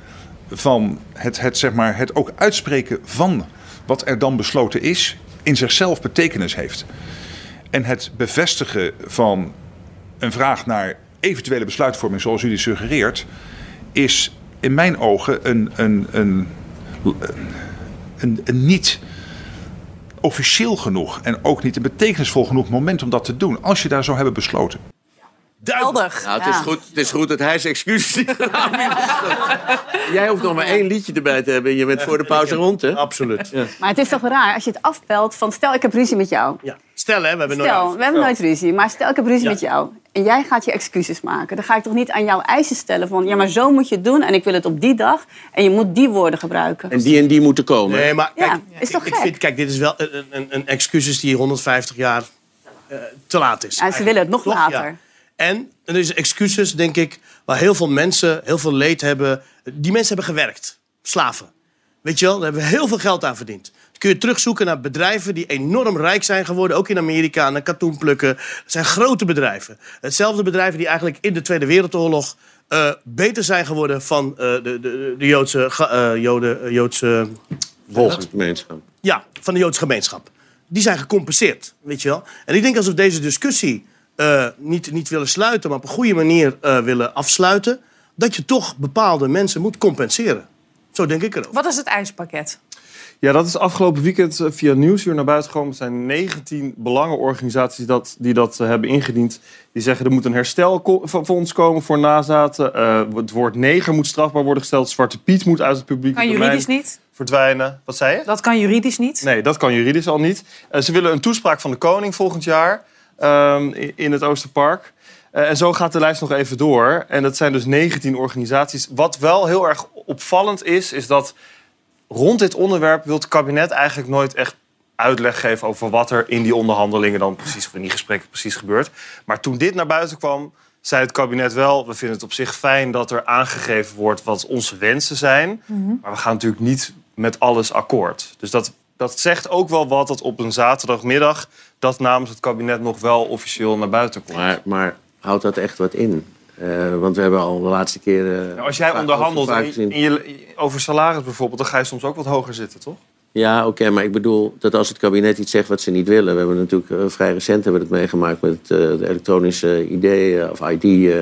van het, het, zeg maar, het ook uitspreken van wat er dan besloten is, in zichzelf betekenis heeft. En het bevestigen van een vraag naar eventuele besluitvorming, zoals u die suggereert, is in mijn ogen een, een, een, een, een niet officieel genoeg en ook niet een betekenisvol genoeg moment om dat te doen. Als je daar zou hebben besloten. Helder. Nou, het, is Ja. goed, het is goed dat hij zijn excuses niet gedaan heeft. <laughs> Jij hoeft nog maar één liedje erbij te hebben en je bent voor de pauze rond, hè? Absoluut. Ja. Maar het is toch raar als je het afpelt van stel ik heb ruzie met jou. Stel, hè, we hebben nooit... Stel, we hebben nooit ruzie, maar stel ik heb ruzie Ja. met jou. En jij gaat je excuses maken. Dan ga ik toch niet aan jouw eisen stellen van... ja, maar zo moet je het doen en ik wil het op die dag. En je moet die woorden gebruiken. En die en die moeten komen. Nee, maar Ja, kijk, is toch ik, ik gek? vind, kijk, dit is wel een, een, een excuses die 150 jaar eh, te laat is. En ze willen het nog Toch? later. Ja. En er is excuses, denk ik, waar heel veel mensen heel veel leed hebben. Die mensen hebben gewerkt. Slaven. Weet je wel, daar hebben we heel veel geld aan verdiend. Dan kun je terugzoeken naar bedrijven die enorm rijk zijn geworden. Ook in Amerika, naar katoen plukken. Dat zijn grote bedrijven. Hetzelfde bedrijven die eigenlijk in de Tweede Wereldoorlog... eh, beter zijn geworden van eh, de, de, de Joodse, eh, Joden, Joodse Volksgemeenschap. ja, van de Joodse gemeenschap. Die zijn gecompenseerd, weet je wel. En ik denk als we deze discussie eh, niet, niet willen sluiten... maar op een goede manier eh, willen afsluiten... dat je toch bepaalde mensen moet compenseren. Zo denk ik erover. Wat is het ijzerpakket? Ja, dat is afgelopen weekend eh, via Nieuwsuur naar buiten gekomen. Er zijn 19 belangenorganisaties dat, die dat hebben ingediend. Die zeggen er moet een herstelfonds komen voor nazaten. Eh, het woord neger moet strafbaar worden gesteld. Zwarte Piet moet uit het publieke Kan domein juridisch niet? verdwijnen. Wat zei je? Dat kan juridisch niet. Nee, dat kan juridisch al niet. Eh, ze willen een toespraak van de koning volgend jaar ehm, in het Oosterpark. Eh, en zo gaat de lijst nog even door. En dat zijn dus 19 organisaties. Wat wel heel erg opvallend is, is dat rond dit onderwerp wil het kabinet eigenlijk nooit echt uitleg geven over wat er in die onderhandelingen dan precies, of in die gesprekken precies gebeurt. Maar toen dit naar buiten kwam, zei het kabinet wel: we vinden het op zich fijn dat er aangegeven wordt wat onze wensen zijn. Maar we gaan natuurlijk niet met alles akkoord. Dus dat, dat zegt ook wel wat dat op een zaterdagmiddag dat namens het kabinet nog wel officieel naar buiten komt. Maar, maar houdt dat echt wat in? Eh, want we hebben al de laatste keer... Nou, als jij onderhandelt gezien- je- over salaris bijvoorbeeld, dan ga je soms ook wat hoger zitten, toch? Ja, oké, maar ik bedoel dat als het kabinet iets zegt wat ze niet willen... We hebben natuurlijk eh, vrij recent hebben we het meegemaakt met eh, de elektronische ID of ID.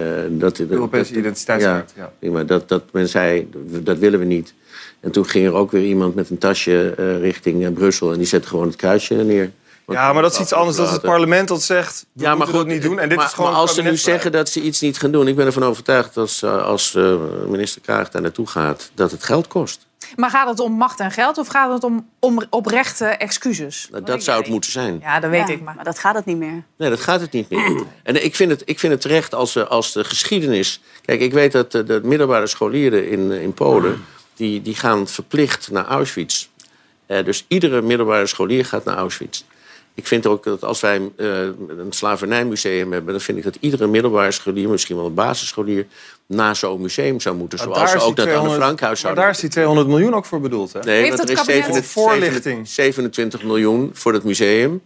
dat, Europese identiteitskaart, ja. prima, dat, dat men zei, dat willen we niet. En toen ging er ook weer iemand met een tasje richting Brussel... en die zette gewoon het kruisje neer. Ja, maar dat is iets anders. Dat is het parlement dat zegt, we Ja, maar goed, niet doen. En dit maar, is gewoon maar als ze nu zeggen dat ze iets niet gaan doen... ik ben ervan overtuigd dat als, eh, als eh, minister Kaag daar naartoe gaat... dat het geld kost. Maar gaat het om macht en geld of gaat het om, om oprechte excuses? Nou, dat zou het moeten zijn. Ja, dat weet Ja, ik maar. maar dat gaat het niet meer. Nee, dat gaat het niet meer. En ik vind het, ik vind het terecht als, we- als de geschiedenis... Kijk, ik weet dat de, de middelbare scholieren in, in Polen... Die, die gaan verplicht naar Auschwitz. Eh, dus iedere middelbare scholier gaat naar Auschwitz. Ik vind ook dat als wij eh, een slavernijmuseum hebben... dan vind ik dat iedere middelbare scholier, misschien wel een basisscholier... naar zo'n museum zou moeten. Maar Zoals ze ook het Anne 200 Frankhuis Maar zouden daar is die 200 miljoen ook voor bedoeld, hè? Nee, Heeft het er is kabinet- 27, Voorlichting. 27 miljoen voor het museum.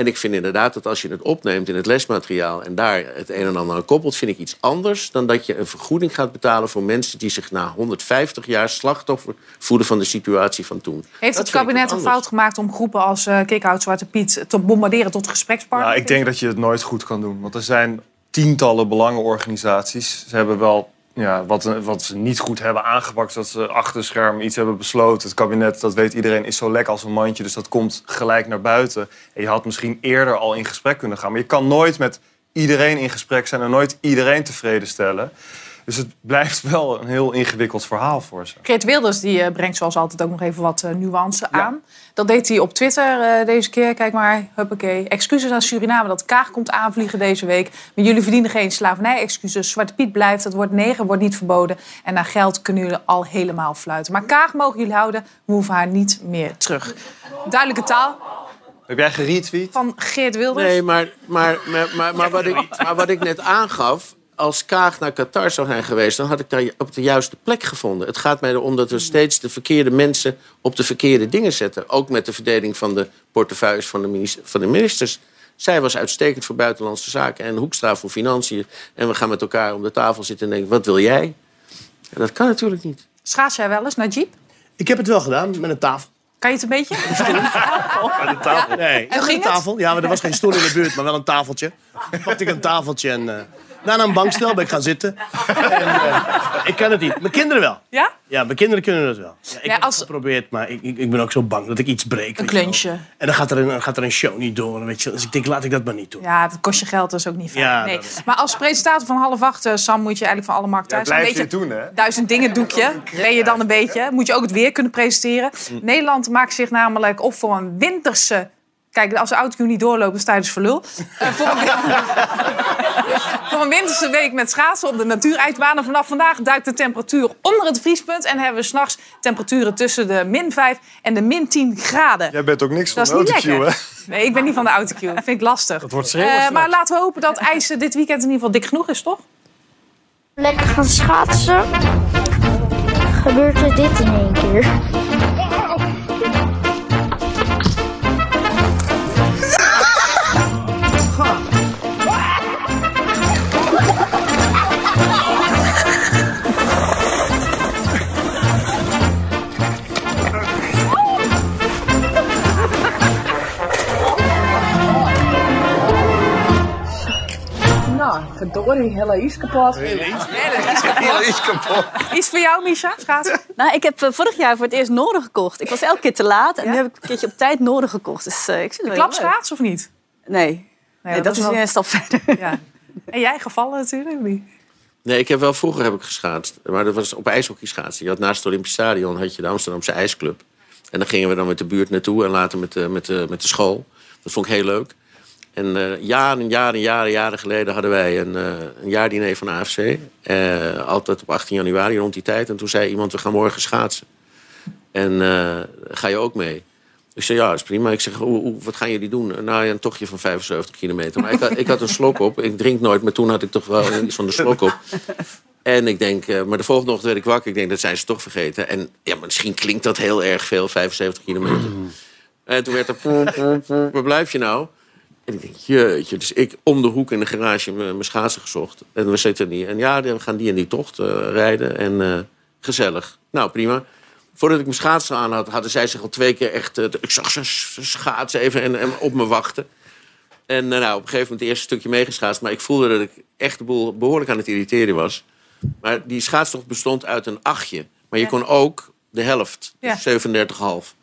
En ik vind inderdaad dat als je het opneemt in het lesmateriaal... en daar het een en ander aan koppelt, vind ik iets anders... dan dat je een vergoeding gaat betalen voor mensen... die zich na 150 jaar slachtoffer voelen van de situatie van toen. Heeft Dat het kabinet een fout gemaakt om groepen als uh, Kikhout, Zwarte Piet te bombarderen tot gesprekspartner? Ja, ik denk dat je het nooit goed kan doen. Want er zijn tientallen belangenorganisaties. Ze hebben wel ja, wat, wat ze niet goed hebben aangepakt. Dat ze achter scherm iets hebben besloten. Het kabinet, dat weet iedereen, is zo lek als een mandje. Dus dat komt gelijk naar buiten. En je had misschien eerder al in gesprek kunnen gaan. Maar je kan nooit met iedereen in gesprek zijn... en nooit iedereen tevreden stellen. Dus het blijft wel een heel ingewikkeld verhaal voor ze. Geert Wilders die, uh, brengt zoals altijd ook nog even wat uh, nuance ja. aan. Dat deed hij op Twitter uh, deze keer. Kijk maar, huppakee. Excuses aan Suriname dat Kaag komt aanvliegen deze week. Maar jullie verdienen geen slavernij-excuses. Zwarte Piet blijft, het wordt negen, wordt niet verboden. En naar geld kunnen jullie al helemaal fluiten. Maar Kaag mogen jullie houden, we hoeven haar niet meer terug. Duidelijke taal. Heb jij geretweet? Van Geert Wilders. Nee, maar, maar, maar, maar, maar, wat, ik, maar wat ik net aangaf als Kaag naar Qatar zou zijn geweest, dan had ik daar op de juiste plek gevonden. Het gaat mij erom dat we steeds de verkeerde mensen op de verkeerde dingen zetten. Ook met de verdeling van de portefeuilles van de, minister, van de ministers. Zij was uitstekend voor buitenlandse zaken en Hoekstra voor financiën. En we gaan met elkaar om de tafel zitten en denken: wat wil jij? Ja, dat kan natuurlijk niet. Schaats jij wel eens naar Jeep? Ik heb het wel gedaan met een tafel. Kan je het een beetje? Met een tafel? Nee, En een tafel. Ja, maar er was geen stoel in de buurt, maar wel een tafeltje. Pakte ik een tafeltje en... Uh, daarna een bankstel ben ik gaan zitten. En, uh, ik kan het niet. Mijn kinderen wel. Ja? Ja, mijn kinderen kunnen het wel. Ja, ik Ja, heb als- het geprobeerd, maar ik, ik, ik ben ook zo bang dat ik iets breek. Een weet je wel. kluntje. En dan gaat er, een, gaat er een show niet door. Weet je. Dus ik denk, laat ik dat maar niet doen. Ja, dat kost je geld, dat is ook niet fijn. Ja, nee. dat- Maar als presentator van half acht, eh, Sam, moet je eigenlijk van alle markten thuis zijn. blijf je Een het doen, hè? Duizend dingen doekje. Ben je dan een beetje. Moet je ook het weer kunnen presenteren. Nederland maakt zich namelijk op voor een winterse... Kijk, als de autocue niet doorloopt, dan sta je dus voor lul. <laughs> Eh, voor, een, <laughs> voor een winterse week met schaatsen op de natuurijsbanen. Vanaf vandaag duikt de temperatuur onder het vriespunt. En hebben we s'nachts temperaturen tussen de min 5 en de min 10 graden. Jij bent ook niks van Dat is niet autocue, hè? lekker. Nee, ik ben niet van de autocue. Dat vind ik lastig. Het wordt schreeuwen. Eh, maar laten we hopen dat ijs dit weekend in ieder geval dik genoeg is, toch? lekker gaan schaatsen, gebeurt er dit in één keer. Verdorie, hele is kapot. Is kapot. Iets voor jou, Misha, schaatsen? Nou, ik heb eh, vorig jaar voor het eerst Noorden gekocht. Ik was elke keer te laat en Ja? nu heb ik een keertje op tijd Noorden gekocht. Dus eh, ik vind het wel heel leuk. Klapschaats of niet? Nee. Nee, dat dat, is wel- een stap verder. Ja. En jij gevallen natuurlijk niet? Nee, ik heb wel vroeger heb ik geschaatst. Maar dat was op ijshockey schaatsen. Je had naast het Olympisch Stadion had je de Amsterdamse IJsclub. En dan gingen we dan met de buurt naartoe en later met de, met de, met de school. Dat vond ik heel leuk. En eh, jaren, jaren, jaren, jaren geleden hadden wij een, eh een jaardiner van AFC. Eh, altijd op 18 januari rond die tijd. En toen zei iemand, we gaan morgen schaatsen. En ga je ook mee? Ik zei, ja, dat is prima. Ik zeg, wat gaan jullie doen? Nou ja, een tochtje van 75 kilometer. Maar ik had, ik had een slok op. Ik drink nooit, maar toen had ik toch wel iets van de slok op. En ik denk, maar de volgende ochtend werd ik wakker. Ik denk, dat zijn ze toch vergeten. En ja, misschien klinkt dat heel erg veel, 75 kilometer. En toen werd er, waar blijf je nou? En ik denk, jeetje. Dus ik om de hoek in de garage mijn schaatsen gezocht. En we zitten niet. En ja, we gaan die en die tocht eh, rijden. En eh, gezellig. Nou, prima. Voordat ik mijn schaatsen aan had, hadden zij zich al twee keer echt... eh, ik zag ze schaatsen even en, en op me wachten. En nou, op een gegeven moment het eerste stukje meegeschaatst. Maar ik voelde dat ik echt de boel behoorlijk aan het irriteren was. Maar die schaatstocht bestond uit een achtje. Maar je Ja. kon ook de helft, Ja. dus 37,5.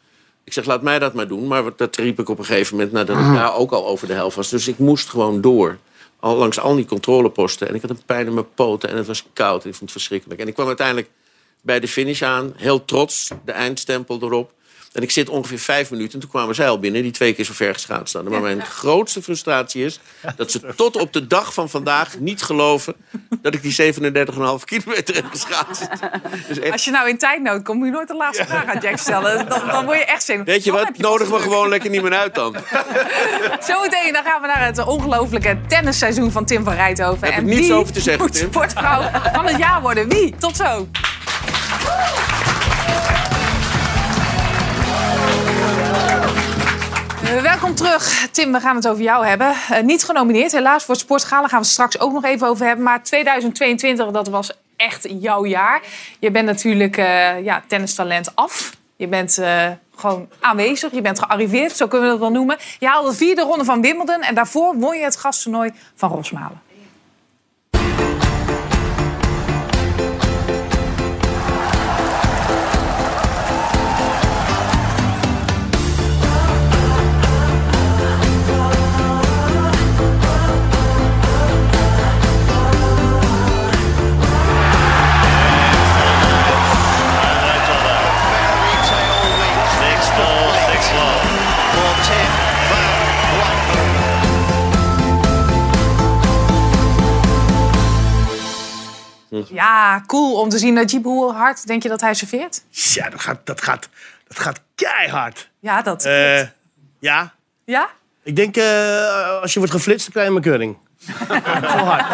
Ik zeg, laat mij dat maar doen. Maar dat riep ik op een gegeven moment nadat ik daar ook al over de helft was. Dus ik moest gewoon door. Al langs al die controleposten. En ik had een pijn in mijn poten en het was koud. Ik vond het verschrikkelijk. En ik kwam uiteindelijk bij de finish aan. Heel trots, de eindstempel erop. En ik zit ongeveer vijf minuten. En toen kwamen zij al binnen, die twee keer zo ver geschaatst hadden. Maar mijn grootste frustratie is dat ze tot op de dag van vandaag niet geloven... dat ik die 37,5 kilometer heb geschaatst. <laughs> Dus echt, Als je nou in tijdnood komt, moet je nooit de laatste vraag aan Jack stellen. Dan, dan word je echt zin. weet je Dan wat, heb je nodigen we pas gewoon lekker niet meer uit dan. <laughs> Zometeen dan gaan we naar het ongelofelijke tennisseizoen van Tim van Rijthoven. Heb ik en niets wie over te zeggen, moet Tim. sportvrouw van het jaar worden? Wie? Tot zo. Welkom terug. Tim, we gaan het over jou hebben. Eh, niet genomineerd, helaas. Voor het Sportgala gaan we het straks ook nog even over hebben. Maar 2022, dat was echt jouw jaar. Je bent natuurlijk eh ja, tennistalent af. Je bent eh, gewoon aanwezig. Je bent gearriveerd, zo kunnen we dat wel noemen. Je haalde de vierde ronde van Wimbledon. En daarvoor won je het gasttoernooi van Rosmalen. Ja, cool om te zien dat Jeep hoe hard denk je dat hij serveert? Ja, dat gaat, dat gaat, dat gaat keihard. Ja, dat. Eh, ja, ja? ik denk eh, als je wordt geflitst, dan krijg je een bekeuring. <laughs> zo hard.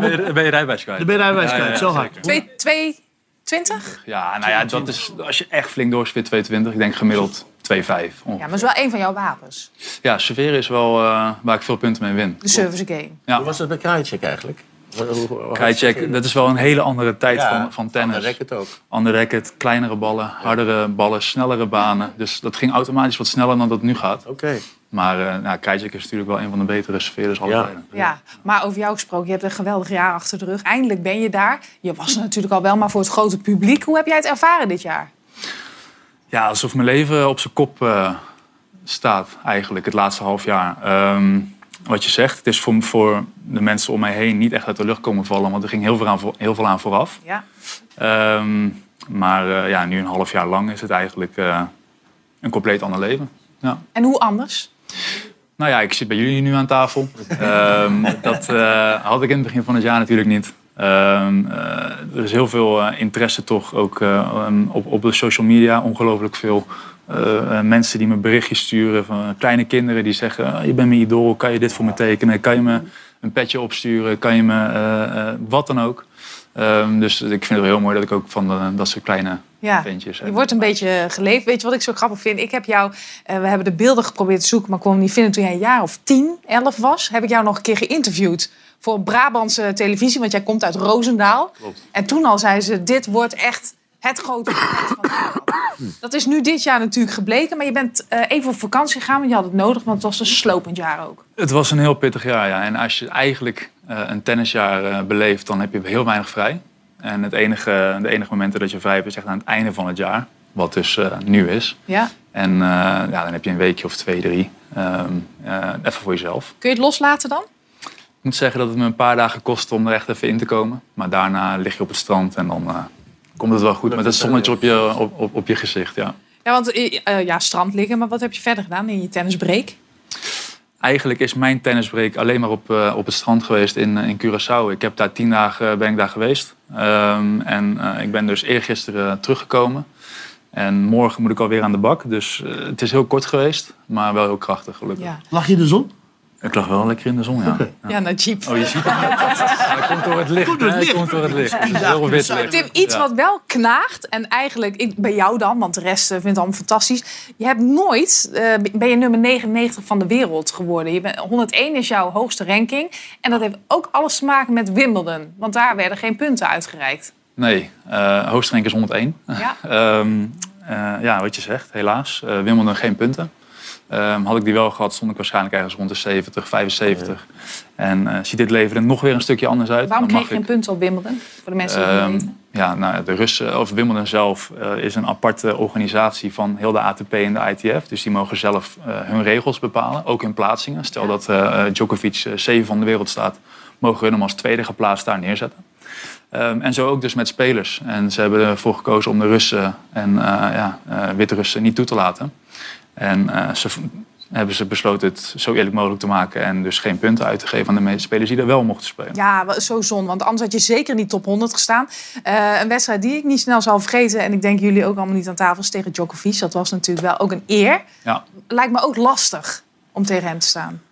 Ben je, ben je rijbewijs kwijt? Dan ben je rijbewijs Ja, ja, kwijt, ja, zo hard. Twee, twee, twintig? Ja, nou ja, dat is, als je echt flink doorspit 220, ik denk gemiddeld 2,5. Ja, maar dat is wel een van jouw wapens. Ja, serveren is wel eh, waar ik veel punten mee win. De service game. Ja. Hoe was het bij Krajicek eigenlijk? Kajcek, dat is wel een hele andere tijd Ja, van, van tennis. de racket ook. Ander racket, kleinere ballen, hardere ballen, snellere banen. Dus dat ging automatisch wat sneller dan dat het nu gaat. Oké. Maar eh nou, Krajicek is natuurlijk wel een van de betere serveerders aller Ja. Ja, maar over jou gesproken, je hebt een geweldig jaar achter de rug. Eindelijk ben je daar. Je was er natuurlijk al wel, maar voor het grote publiek. Hoe heb jij het ervaren dit jaar? Ja, alsof mijn leven op zijn kop eh, staat eigenlijk het laatste half jaar. Ehm, wat je zegt, het is voor, voor de mensen om mij heen niet echt uit de lucht komen vallen. Want er ging heel veel aan, heel veel aan vooraf. Ja. Ehm, maar eh, ja, nu een half jaar lang is het eigenlijk eh, een compleet ander leven. Ja. En hoe anders? Nou ja, ik zit bij jullie nu aan tafel. Ehm, dat eh, had ik in het begin van het jaar natuurlijk niet. Ehm, eh, er is heel veel interesse toch ook um, op, op de social media. Ongelooflijk veel eh, eh, mensen die me berichtjes sturen. Van kleine kinderen die zeggen... "Ah, je bent mijn idool, kan je dit voor me tekenen? Kan je me een petje opsturen? Kan je me eh, eh, wat dan ook? Ehm, dus ik vind het wel heel mooi dat ik ook van de- dat soort kleine Ja. ventjes heb. Je wordt een beetje geleefd. Weet je wat ik zo grappig vind? Ik heb jou, we hebben de beelden geprobeerd te zoeken, maar kon hem niet vinden. Toen jij een jaar of 10, 11 was, heb ik jou nog een keer geïnterviewd voor Brabantse televisie, want jij komt uit Roosendaal. En toen al zei ze: Dit wordt echt het grote van Nederland. Dat is nu dit jaar natuurlijk gebleken, maar je bent eh, even op vakantie gegaan, want je had het nodig, want het was een slopend jaar ook. Het was een heel pittig jaar, ja. En als je eigenlijk eh, een tennisjaar eh, beleeft, dan heb je heel weinig vrij. En het enige, de enige momenten dat je vrij hebt is echt aan het einde van het jaar. Wat dus nu is. Ja. En ja, dan heb je een weekje of twee, drie. ehm, eh, even voor jezelf. Kun je het loslaten dan? Ik moet zeggen dat het me een paar dagen kost om er echt even in te komen. Maar daarna lig je op het strand en dan komt het wel goed. Met het zonnetje op je, op, op, op je gezicht, ja. Ja, want eh, eh, ja, strand liggen, maar wat heb je verder gedaan in je tennisbreak? Eigenlijk is mijn tennisbreak alleen maar op, eh, op het strand geweest in, in Curaçao. Ik heb daar tien dagen ben ik daar geweest. Ehm, en eh, ik ben dus eergisteren teruggekomen. En morgen moet ik alweer aan de bak. Dus het is heel kort geweest, maar wel heel krachtig gelukkig. Ja, Lag je in de zon? Ik lag wel lekker in de zon, ja. <laughs> ja naar Jeep. Oh, je ziet het net. <laughs> Hij komt door het licht. Komt door het hè? Hij licht. komt door het licht. Heel wit licht. Tim, iets Ja. wat wel knaagt, en eigenlijk ik, bij jou dan, want de rest eh, vindt het allemaal fantastisch. Je hebt nooit, eh, ben je nummer 99 van de wereld geworden. Je bent, 101 is jouw hoogste ranking. En dat heeft ook alles te maken met Wimbledon. Want daar werden geen punten uitgereikt. Nee, uh, hoogste rank is 101. Ja. <laughs> Ehm, eh, ja, wat je zegt, helaas. Uh, Wimbledon geen punten. Ehm, had ik die wel gehad, stond ik waarschijnlijk ergens rond de 70, 75. En eh, ziet dit leven er nog weer een stukje anders uit. Waarom kreeg je geen ik- punten op Wimbledon? Voor de mensen die het niet Ehm, weten. ja, nou, de Russen, of Wimbledon zelf, eh, is een aparte organisatie van heel de ATP en de ITF. Dus die mogen zelf eh, hun regels bepalen, ook in plaatsingen. Stel dat eh, Djokovic eh, zeven van de wereld staat, mogen we hem als tweede geplaatst daar neerzetten. Ehm, en zo ook dus met spelers. En ze hebben ervoor gekozen om de Russen en eh, ja, eh, Wit-Russen niet toe te laten. En eh, ze hebben ze besloten het zo eerlijk mogelijk te maken en dus geen punten uit te geven aan de meeste spelers die er wel mochten spelen. Ja, zo zonde. Want anders had je zeker niet top 100 gestaan. Eh, een wedstrijd die ik niet snel zal vergeten... en ik denk jullie ook allemaal niet aan tafel... is tegen Djokovic. Dat was natuurlijk wel ook een eer. Ja. Lijkt me ook lastig om tegen hem te staan.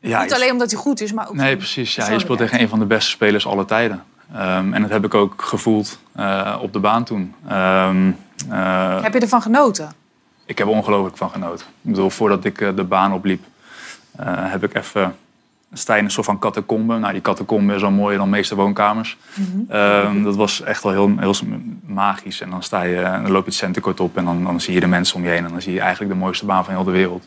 Ja, niet alleen omdat hij goed is, maar ook... Nee, precies. Ja, je speelt tegen een van de beste spelers aller tijden. Ehm, en dat heb ik ook gevoeld eh, op de baan toen. Ehm, eh, Heb je ervan genoten? Ik heb er ongelooflijk van genoten. Ik bedoel, voordat ik eh, de baan opliep, eh, heb ik even... Sta je in een soort van catacombe. Nou, die catacombe is al mooier dan de meeste woonkamers. Ehm, dat was echt wel heel, heel magisch. En dan, sta je, dan loop je het centenkort op en dan, dan zie je de mensen om je heen. En dan zie je eigenlijk de mooiste baan van heel de wereld.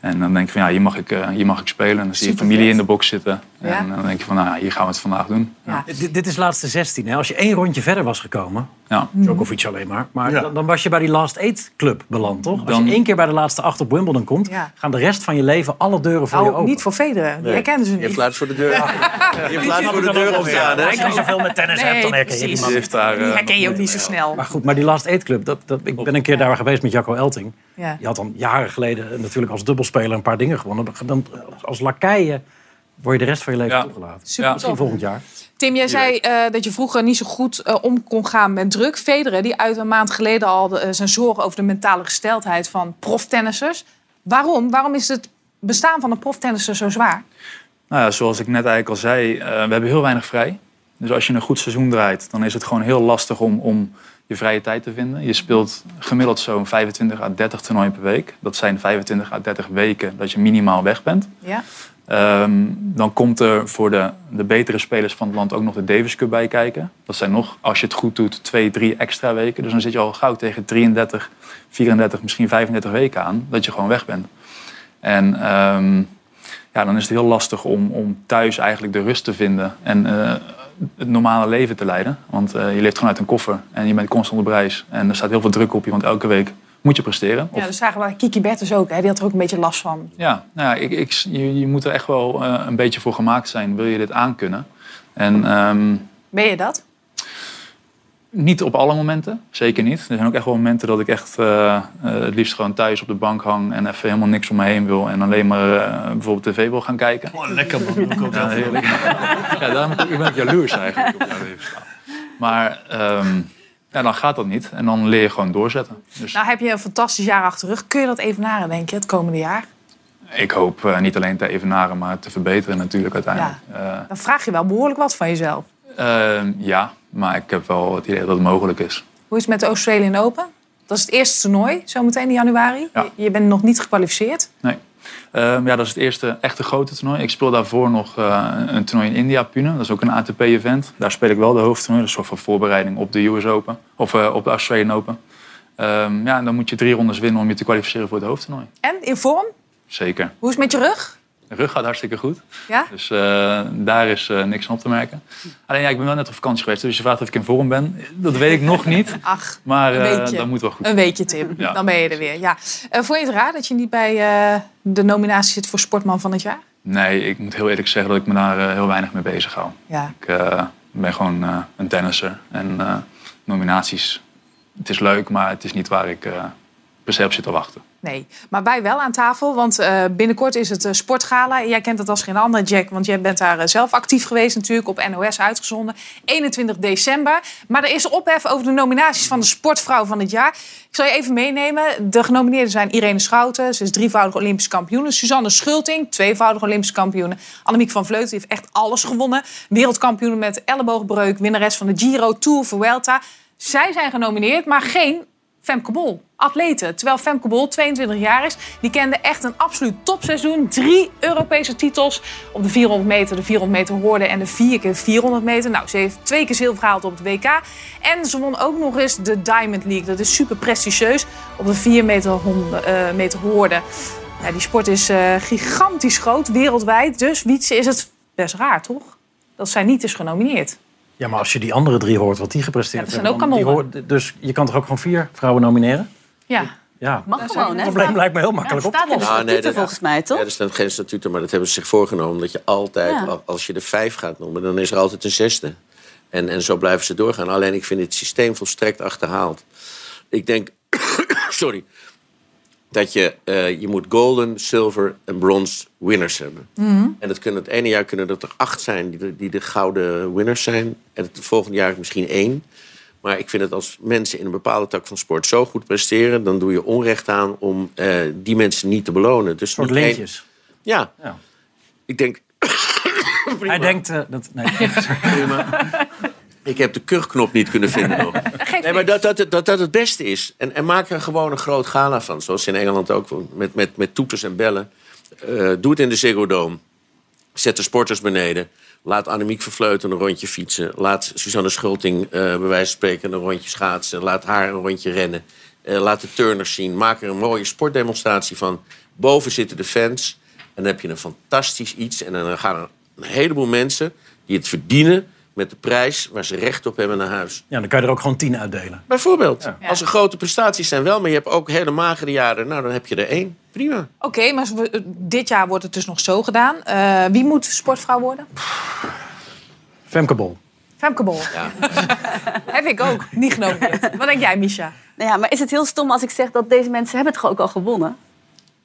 En dan denk je van, ja, hier mag ik, eh, hier mag ik spelen. En dan zie je familie in de box zitten. Ja. En dan denk je van, nou, hier gaan we het vandaag doen. Ja. Dit, dit is laatste 16. Hè? Als je één rondje verder was gekomen, Ja. Djokovic alleen maar, maar dan, dan was je bij die Last Eight Club beland, toch? Als Dan- je één keer bij de laatste acht op Wimbledon komt, Ja. gaan de rest van je leven alle deuren voor je Nou, open. niet voor Federer. Die herkennen ze Je heeft niet. laatst voor de deur, <laughs> je laatst voor de deur gestaan. hè? Als je niet zoveel met tennis hebt, dan herken je die man. Daar, Die eh, herken je ook niet zo snel. Maar goed, maar die Last Eight Club, dat, dat, ik ben een keer daar geweest met Jacco Elting. Ja. Die had dan jaren geleden natuurlijk als dubbelspeler een paar dingen gewonnen. Dan, als lakaien word je de rest van je leven Ja. toegelaten. Super Misschien volgend jaar. Tim, jij zei eh, dat je vroeger niet zo goed eh, om kon gaan met druk. Federer, die uit een maand geleden al de- eh, zijn zorgen over de mentale gesteldheid van proftennissers. Waarom? Waarom is het bestaan van een proftennisser zo zwaar? Nou ja, zoals ik net eigenlijk al zei, eh, we hebben heel weinig vrij. Dus als je een goed seizoen draait, dan is het gewoon heel lastig om, om je vrije tijd te vinden. Je speelt gemiddeld zo'n 25 à 30 toernooien per week. Dat zijn 25 à 30 weken dat je minimaal weg bent. Ja? Ehm, dan komt er voor de, de betere spelers van het land ook nog de Davis Cup bij kijken. Dat zijn nog, als je het goed doet, twee, drie extra weken. Dus dan zit je al gauw tegen 33, 34, misschien 35 weken aan. Dat je gewoon weg bent. En ehm, ja, dan is het heel lastig om, om thuis eigenlijk de rust te vinden. En eh, het normale leven te leiden. Want eh, je leeft gewoon uit een koffer. En je bent constant op reis. En er staat heel veel druk op je. Want elke week moet je presteren. Of Ja, dat zagen we Kiki Bertens ook. Hè? Die had er ook een beetje last van. ja, nou ja ik, ik, je, je moet er echt wel eh, een beetje voor gemaakt zijn. Wil je dit aankunnen? En ehm, Ben je dat? niet op alle momenten, zeker niet. Er zijn ook echt wel momenten dat ik echt eh, eh, het liefst gewoon thuis op de bank hang en even helemaal niks om me heen wil. En alleen maar eh, bijvoorbeeld tv wil gaan kijken. Oh, lekker man. Ik ook Ja, wel. heerlijk. ja, daarom ben ik, ben jaloers eigenlijk op jouw levensstijl. Maar ehm, ja, dan gaat dat niet. En dan leer je gewoon doorzetten. Dus Nou heb je een fantastisch jaar achter de rug. Kun je dat even naren, denk je, het komende jaar? ik hoop eh, niet alleen te evenaren, maar te verbeteren natuurlijk uiteindelijk. Ja. Dan vraag je wel behoorlijk wat van jezelf. ja, maar ik heb wel het idee dat het mogelijk is. Hoe is het met de Australian Open? Dat is het eerste toernooi, zometeen in januari. Ja. Je, je bent nog niet gekwalificeerd. Nee. Ehm, ja, dat is het eerste echte grote toernooi. Ik speel daarvoor nog eh, een toernooi in India, Pune. Dat is ook een ATP-event. Daar speel ik wel de hoofdtoernooi. Dat is een soort van voorbereiding op de US Open. Of eh, op de Australian Open. Ehm, ja, en dan moet je drie rondes winnen om je te kwalificeren voor het hoofdtoernooi. En in vorm? Zeker. Hoe is het met je rug? De rug gaat hartstikke goed. Ja? Dus eh, daar is eh, niks aan op te merken. Alleen ja, ik ben wel net op vakantie geweest. Dus je vraagt of ik in vorm ben. Dat weet ik nog niet. <laughs> Ach, Maar een eh, dat moet wel goed. Een weekje, Tim. Ja. Dan ben je er weer. Ja. Vond je het raar dat je niet bij de nominatie zit voor Sportman van het jaar? Nee, ik moet heel eerlijk zeggen dat ik me daar heel weinig mee bezig hou. Ja. Ik ben gewoon een tennisser. En nominaties, het is leuk, maar het is niet waar ik per se op zit te wachten. Nee, maar wij wel aan tafel, want eh, binnenkort is het eh, Sportgala. Jij kent het als geen ander, Jack, want jij bent daar eh, zelf actief geweest natuurlijk, op NOS uitgezonden. 21 december. Maar er is ophef over de nominaties van de Sportvrouw van het jaar. Ik zal je even meenemen. De genomineerden zijn Irene Schouten, ze is drievoudig Olympisch kampioen. Suzanne Schulting, tweevoudig Olympisch kampioen. Annemiek van Vleuten heeft echt alles gewonnen. Wereldkampioen met elleboogbreuk, winnares van de Giro, Tour, Vuelta. Zij zijn genomineerd, maar geen Femke Bol, atlete. Terwijl Femke Bol 22 jaar is, die kende echt een absoluut topseizoen. Drie Europese titels op de 400 meter, de 400 meter hoorde en de 4 keer 400 meter. Nou, ze heeft twee keer zilver gehaald op het WK. En ze won ook nog eens de Diamond League. Dat is super prestigieus op de 4 meter, eh, meter hoorde. Ja, die sport is eh, gigantisch groot, wereldwijd. Dus Wietse is het best raar, toch? Dat zij niet is genomineerd. Ja, maar als je die andere drie hoort wat die gepresteerd Ja, dat zijn hebben, ook dan- die hoort- dus je kan toch ook gewoon vier vrouwen nomineren? Ja. Ja. Mag gewoon, hè? Het probleem lijkt me heel makkelijk Ja, op te staat in de lossen. Ah, nee, statuten dat- volgens mij, toch? Ja, er staan geen statuten, maar dat hebben ze zich voorgenomen. Dat je altijd, Ja. als je de vijf gaat noemen, dan is er altijd een zesde. En, en zo blijven ze doorgaan. Alleen ik vind het systeem volstrekt achterhaald. Ik denk, <coughs> sorry, dat je, eh, je moet golden, silver en bronze winners hebben. En dat kunnen, het ene jaar kunnen dat er acht zijn die de, die de gouden winners zijn. En het volgende jaar misschien één. Maar ik vind het als mensen in een bepaalde tak van sport zo goed presteren... dan doe je onrecht aan om eh, die mensen niet te belonen. Dus Een soort één- lintjes. Ja. Ja. Ik denk, <coughs> Hij denkt... eh, dat, nee, <laughs> ik heb de kuchknop niet kunnen vinden nog. <laughs> Nee, maar dat dat, het- dat dat het beste is. En, en maak er gewoon een groot gala van. Zoals in Engeland ook, met, met, met toeters en bellen. Eh, doe het in de Ziggo Dome. Zet de sporters beneden. Laat Annemiek Vervleuten een rondje fietsen. Laat Suzanne Schulting eh bij wijze van spreken een rondje schaatsen. Laat haar een rondje rennen. Eh, laat de turners zien. Maak er een mooie sportdemonstratie van. Boven zitten de fans. En dan heb je een fantastisch iets. En dan gaan er een heleboel mensen die het verdienen... met de prijs waar ze recht op hebben naar huis. ja, dan kan je er ook gewoon tien uitdelen. Bijvoorbeeld. Als er grote prestaties zijn wel, maar je hebt ook hele magere jaren. Nou, dan heb je er één. Prima. Oké, maar we- dit jaar wordt het dus nog zo gedaan. Eh, wie moet sportvrouw worden? Femke Bol. Femke Bol. Ja. <laughs> Heb ik ook. Niet genomineerd. Wat denk jij, Misha? Nou ja, maar is het heel stom als ik zeg dat deze mensen hebben het ook al gewonnen?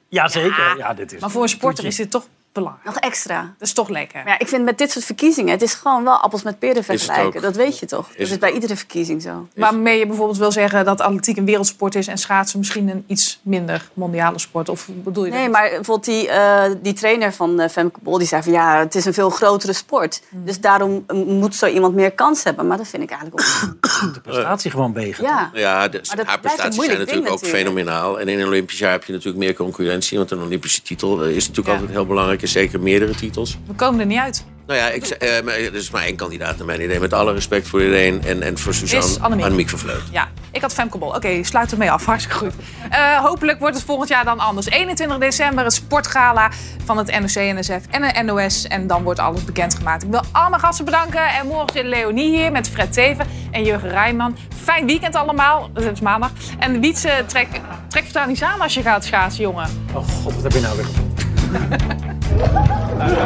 Jazeker. Ja, dit is Maar voor een sporter is dit toch belangrijk. Nog extra. Dat is toch lekker. Maar ja, ik vind met dit soort verkiezingen, het is gewoon wel appels met peren vergelijken. Dat weet je toch? dat het is bij ook. iedere verkiezing zo. Waarmee je bijvoorbeeld wil zeggen dat atletiek een wereldsport is... en schaatsen misschien een iets minder mondiale sport. Of bedoel je dat Nee, niet? maar bijvoorbeeld die, eh, die trainer van eh, Femke Bol, die zei van ja, het is een veel grotere sport. Hmm. Dus daarom eh, moet zo iemand meer kans hebben. Maar dat vind ik eigenlijk ook. <coughs> de prestatie gewoon wegen. Ja. Ja, de, Maar dat haar prestaties zijn natuurlijk ding ook natuurlijk. fenomenaal. En in een Olympisch jaar heb je natuurlijk meer concurrentie. Want een Olympische titel is natuurlijk Ja. altijd heel belangrijk. En zeker meerdere titels. We komen er niet uit. Nou ja, ik, eh, maar er is maar één kandidaat naar mijn idee. Met alle respect voor iedereen. En, en voor Suzanne. Is Annemiek. Annemiek van Vleuten. Ja, ik had Femke Bol. Oké, sluit ermee af. Hartstikke goed. Eh, hopelijk wordt het volgend jaar dan anders. 21 december het sportgala van het NOC-NSF en de NOS. En dan wordt alles bekendgemaakt. Ik wil al mijn gasten bedanken. En morgen zit Leonie hier met Fred Teven en Jurgen Rijman. Fijn weekend allemaal. Dat is maandag. En Wietse, trek, trek vertaal niet samen als je gaat schaatsen, jongen. Oh god, wat heb je nou weer gevonden? <laughs> 나는